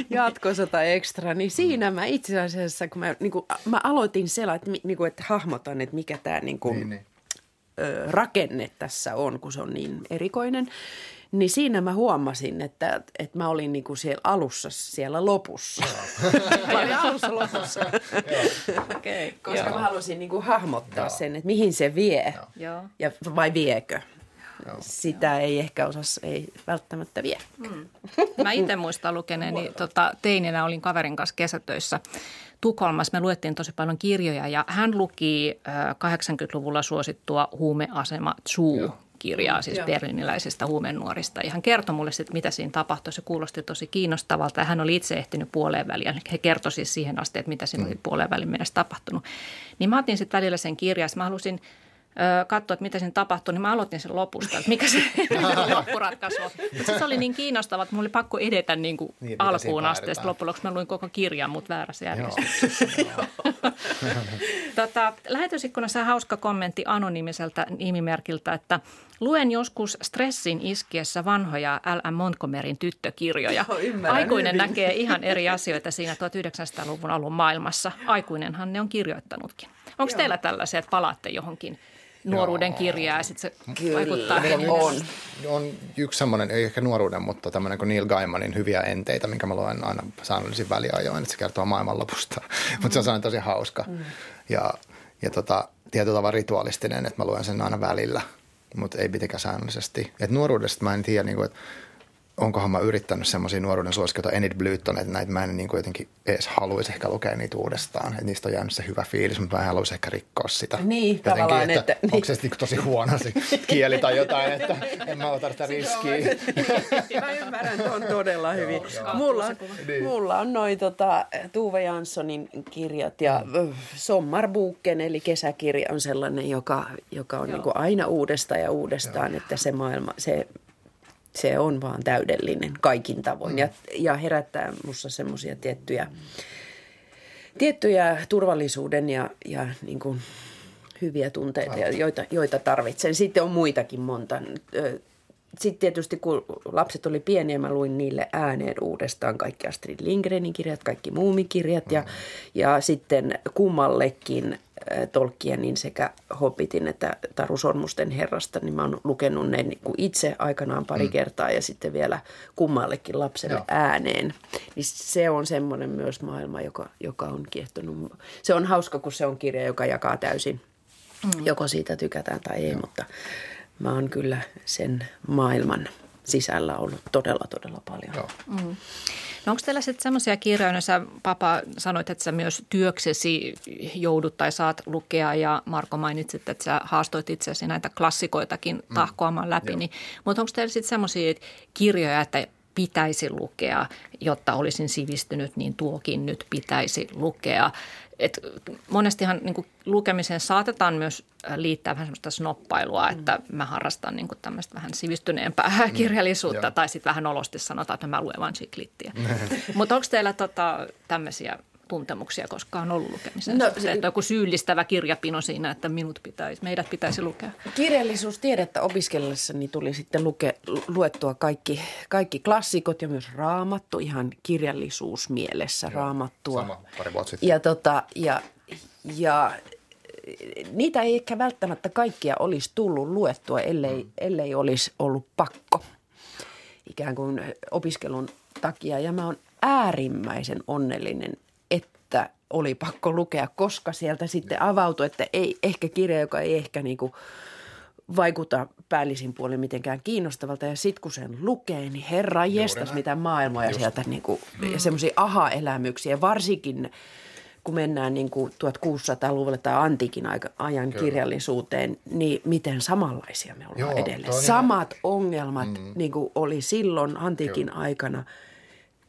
jatkosota ekstra, niin siinä mä itse asiassa, kun mä, niin kuin, mä aloitin sella, että, niin kuin, että hahmotan, että mikä tämä niin kuin, niin, niin. rakenne tässä on, kun se on niin erikoinen, niin siinä mä huomasin, että, että mä olin niin kuin siellä alussa, siellä lopussa. mä olin alussa lopussa. okay, Koska joo. mä halusin niin kuin hahmottaa joo. sen, että mihin se vie joo. ja vai viekö. Joo. Sitä ei ehkä osas, ei välttämättä vie. Mm. Mä itse muistan lukeneeni, tota, teininä olin kaverin kanssa kesätöissä Tukholmassa. Me luettiin tosi paljon kirjoja ja hän luki äh, 80-luvulla suosittua huumeasema Zoo kirjaa siis Joo. berliniläisistä huumenuorista. Ja hän kertoi mulle sitten, mitä siinä tapahtui. Se kuulosti tosi kiinnostavalta ja hän oli itse ehtinyt puoleen väliin. He kertoi siis siihen asti, että mitä siinä mm. oli puoleen välin mennessä tapahtunut. Niin mä otin sitten välillä sen kirjan. Mä halusin katsoa, että mitä siinä tapahtui, niin mä aloitin sen lopusta, että mikä se [laughs] loppuratkaisu on. Mutta se oli niin kiinnostava, että mulla oli pakko edetä niin kuin niin, alkuun asti. Ja loppujen lopuksi mä luin koko kirjan, mutta väärässä järjestyksessä. [laughs] tota, lähetysikkunassa hauska kommentti anonymiselta nimimerkiltä, että luen joskus stressin iskiessä vanhoja L.M. Montgomeryn tyttökirjoja. Joo, Aikuinen hyvin. näkee ihan eri asioita siinä 1900-luvun alun maailmassa. Aikuinenhan ne on kirjoittanutkin. Onko teillä tällaisia, että palaatte johonkin nuoruuden Joo. kirjaa ja sitten se Kyllä, vaikuttaa on. on yksi semmoinen, ei ehkä nuoruuden, mutta tämmöinen kuin Neil Gaimanin hyviä enteitä, minkä mä luen aina säännöllisin väliajoin, että se kertoo maailmanlopusta. [laughs] Mm. mutta se on sellainen tosi hauska mm. ja, ja tota, tietyllä tavalla rituaalistinen, että mä luen sen aina välillä, mutta ei mitenkään säännöllisesti. Et nuoruudesta mä en tiedä, niin kuin, että onkohan mä yrittänyt semmoisia nuoruuden suosikkeita Enid Blyton, että näitä mä en niin kuin jotenkin edes haluaisi ehkä lukea niitä uudestaan. Että niistä on jäänyt se hyvä fiilis, mutta mä en haluaisi ehkä rikkoa sitä. Niin, jotenkin, tavallaan. Että, että, onko se niin tosi huono se [laughs] kieli tai jotain, että en mä ota sitä riskiä. [laughs] mä ymmärrän tuon todella hyvin. mulla, niin. mulla on noin tota, Tuve Janssonin kirjat ja mm. Sommarbuken eli kesäkirja on sellainen, joka, joka on niin kuin aina uudestaan ja uudestaan, Joo. että se maailma, se se on vaan täydellinen kaikin tavoin mm. ja, ja herättää minussa semmoisia tiettyjä, tiettyjä turvallisuuden ja, ja niin kuin hyviä tunteita, joita, joita tarvitsen. Sitten on muitakin monta. Sitten tietysti kun lapset oli pieniä, mä luin niille ääneen uudestaan kaikki Astrid Lindgrenin kirjat, kaikki muumikirjat ja, mm. ja sitten kummallekin Tolkienin sekä Hobbitin että Taru Sormusten herrasta, niin mä oon lukenut ne niin kuin itse aikanaan pari mm. kertaa ja sitten vielä kummallekin lapselle Joo. ääneen. Niin se on semmoinen myös maailma, joka, joka on kiehtonut. Se on hauska, kun se on kirja, joka jakaa täysin. Mm. Joko siitä tykätään tai ei, Joo. mutta mä oon kyllä sen maailman sisällä ollut todella, todella paljon. Joo. Mm. No onko teillä sitten semmoisia kirjoja, joissa Papa sanoit, että sä myös työksesi joudut tai saat lukea ja Marko mainitsit, että sä haastoit itseäsi näitä klassikoitakin mm. tahkoamaan läpi. Niin, mutta onko teillä sitten semmoisia kirjoja, että pitäisi lukea, jotta olisin sivistynyt, niin tuokin nyt pitäisi lukea. Et monestihan niin kuin lukemiseen saatetaan myös liittää vähän sellaista snoppailua, mm. että mä harrastan niin kuin tämmöistä vähän sivistyneempää [laughs] mm. kirjallisuutta tai sitten vähän olosti sanotaan, että mä luen vain siklittiä. [laughs] Mutta onko teillä tota, tämmöisiä tuntemuksia koskaan ollut lukemisen no, se, että joku syyllistävä kirjapino siinä, että minut pitäisi, meidät pitäisi lukea? Kirjallisuustiedettä opiskellessani tuli sitten luke, luettua kaikki, kaikki klassikot ja myös raamattu ihan kirjallisuusmielessä Joo, raamattua. Sama, pari vuotta sitten. Ja, tota, ja, ja niitä ei ehkä välttämättä kaikkia olisi tullut luettua, ellei, mm. ellei olisi ollut pakko. ikään kuin opiskelun takia. Ja mä oon äärimmäisen onnellinen, oli pakko lukea, koska sieltä sitten avautui, että ei ehkä kirja, joka ei ehkä niin kuin vaikuta päällisin puolin mitenkään kiinnostavalta. Ja sitten kun sen lukee, niin herra jestas, mitä maailmoja Just. sieltä niin kuin, ja semmoisia aha-elämyksiä. Varsinkin kun mennään niin kuin 1600-luvulle tai antiikin ajan Kyllä. kirjallisuuteen, niin miten samanlaisia me ollaan Joo, edelleen. Samat ihan... ongelmat mm. niin kuin oli silloin antiikin Kyllä. aikana –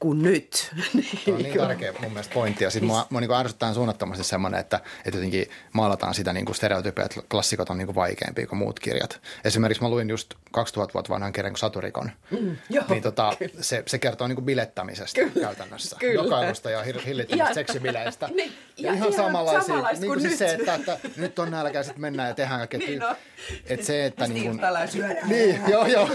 kuin nyt. [laughs] Tämä on niin tärkeä mun mielestä pointti. Ja sitten mua, mua niin ärsyttää suunnattomasti semmoinen, että, että jotenkin maalataan sitä niin stereotypia, että klassikot on niin kuin vaikeampia kuin muut kirjat. Esimerkiksi mä luin just 2000 vuotta vanhan kirjan kuin Saturikon. Mm, joo, niin tota, se, se kertoo niin kuin bilettämisestä kyllä, käytännössä. Kyllä. Jokailusta ja hillittömistä seksibileistä. [laughs] niin, ja, ja ihan, ihan samanlaisia. Niin kuin siis se, että, että, nyt on nälkä ja sitten mennään ja tehdään kaikkea. [laughs] Niin, no. että se, että niin kuin, niin, joo, joo.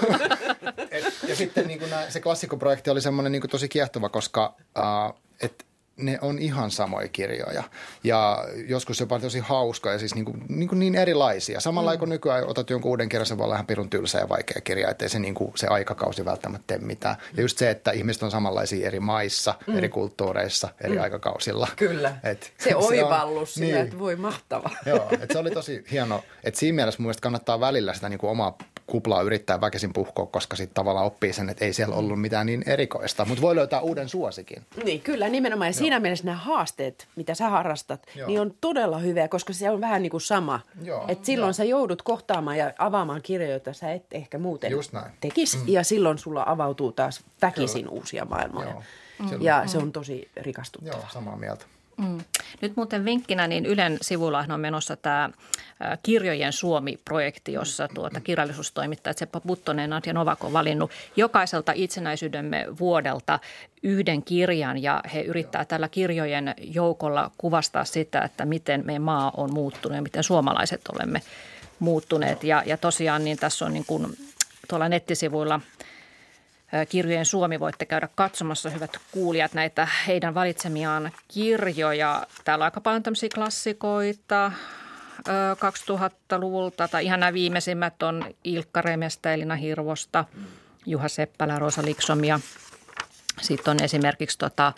Et, ja sitten niin kuin nää, se klassikkoprojekti oli semmoinen niin kuin tosi kiehtova, koska uh, et ne on ihan samoja kirjoja ja joskus jopa tosi hauska ja siis niin, kuin, niin, kuin niin erilaisia. Samalla mm. kun nykyään otat jonkun uuden kirjan, se voi olla ihan pirun tylsä ja vaikea kirja, ettei se, niin kuin, se aikakausi välttämättä tee mitään. Ja just se, että ihmiset on samanlaisia eri maissa, mm. eri kulttuureissa, eri mm. aikakausilla. Kyllä, et, se [laughs] oivallus niin. että voi mahtava. Joo, että se oli tosi hieno. Että siinä mielessä mun kannattaa välillä sitä niin kuin omaa kuplaa yrittää väkisin puhkoa, koska sitten tavallaan oppii sen, että ei siellä ollut mitään niin erikoista, mutta voi löytää uuden suosikin. Niin, kyllä nimenomaan. Ja Joo. siinä mielessä nämä haasteet, mitä sä harrastat, Joo. niin on todella hyviä, koska se on vähän niin kuin sama. Joo. Et silloin Joo. sä joudut kohtaamaan ja avaamaan kirjoja, joita sä et ehkä muuten tekisi. Mm. Ja silloin sulla avautuu taas väkisin kyllä. uusia maailmoja. Joo. Mm. Ja se on tosi rikastuttavaa. Joo, samaa mieltä. Mm. Nyt muuten vinkkinä, niin Ylen sivulla on menossa tämä Kirjojen Suomi-projekti, jossa tuota kirjallisuustoimittajat Seppo Puttonen ja Novak on valinnut jokaiselta itsenäisyytemme vuodelta yhden kirjan ja he yrittää tällä kirjojen joukolla kuvastaa sitä, että miten meidän maa on muuttunut ja miten suomalaiset olemme muuttuneet. Ja, ja tosiaan niin tässä on niin kuin tuolla nettisivuilla – Kirjojen Suomi voitte käydä katsomassa, hyvät kuulijat, näitä heidän valitsemiaan kirjoja. Täällä on aika paljon tämmöisiä klassikoita 2000-luvulta, tai ihan nämä viimeisimmät on Ilkka Remestä, Elina Hirvosta, Juha Seppälä, Rosa Liksom ja sitten on esimerkiksi tota,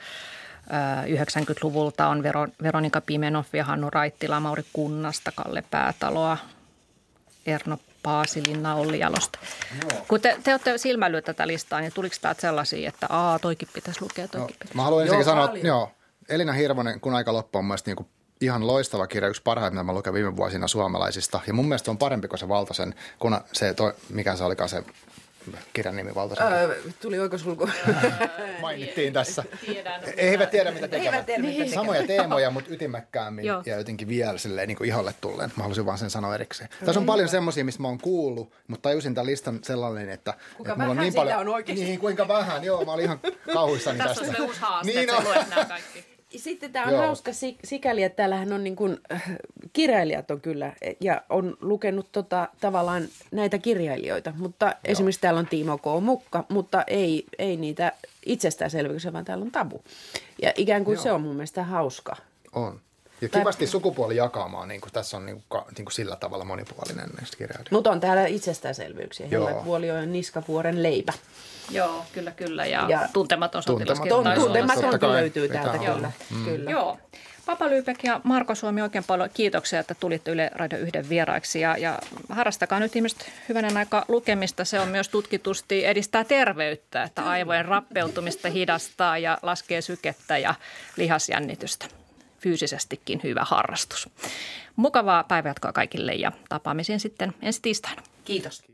90-luvulta on Veronika Pimenoff ja Hannu Raittila, Mauri Kunnasta, Kalle Päätaloa, Erno Paasilinna Olli Jalosta. Joo. Kun te, te olette silmäillyt tätä listaa, niin tuliko täältä sellaisia, että aa, toikin pitäisi lukea, toikin no, pitäisi Mä haluan ensinnäkin sanoa, että joo, Elina Hirvonen, kun aika loppu on mielestäni niin ihan loistava kirja, yksi parhaita, mitä mä luken viime vuosina suomalaisista. Ja mun mielestä on parempi kuin se Valtasen, kun se, toi, mikä se olikaan se kirjan nimi Valtasen? Öö, tuli oikosulku. [laughs] Mainittiin tässä. Tiedän, Eivät tiedä, mitä tekevät. Eivät tiedä, mitä tekevät. Samoja teemoja, mutta ytimekkäämmin ja jotenkin vielä silleen, niin kuin iholle tulleen. Mä halusin vaan sen sanoa erikseen. Tässä on paljon semmoisia, mistä mä oon kuullut, mutta tajusin tämän listan sellainen, että, kuinka että mulla on niin paljon... on oikeasti. Niin, kuinka vähän. Joo, mä olin ihan kauhuissani tästä. Tässä on se uusi haaste, niin että luet nämä kaikki. Sitten tämä on Joo. hauska sikäli, että täällähän on niin kuin, äh, kirjailijat on kyllä, ja on lukenut tota, tavallaan näitä kirjailijoita, mutta Joo. esimerkiksi täällä on Timo K. Mukka, mutta ei, ei niitä itsestäänselvyyksiä, vaan täällä on tabu. Ja ikään kuin Joo. se on mun mielestä hauska. On. Ja kivasti sukupuoli jakamaan, niin kuin tässä on niin kuin, niin kuin sillä tavalla monipuolinen näistä kirjailijoista. Mutta on täällä itsestäänselvyyksiä. Vuoli on niskavuoren leipä. Joo, kyllä, kyllä. Ja, ja tuntematon sotilaskirjoitus. Tuntematon löytyy täältä, kyllä. Mm. kyllä. Joo. Papa Lyypek ja Marko Suomi, oikein paljon kiitoksia, että tulitte Yle Radio yhden vieraiksi. Ja, ja harrastakaa nyt ihmiset hyvänen aika lukemista. Se on myös tutkitusti edistää terveyttä, että aivojen rappeutumista hidastaa ja laskee sykettä ja lihasjännitystä. Fyysisestikin hyvä harrastus. Mukavaa päivänjatkoa kaikille ja tapaamisiin sitten ensi tiistaina. Kiitos.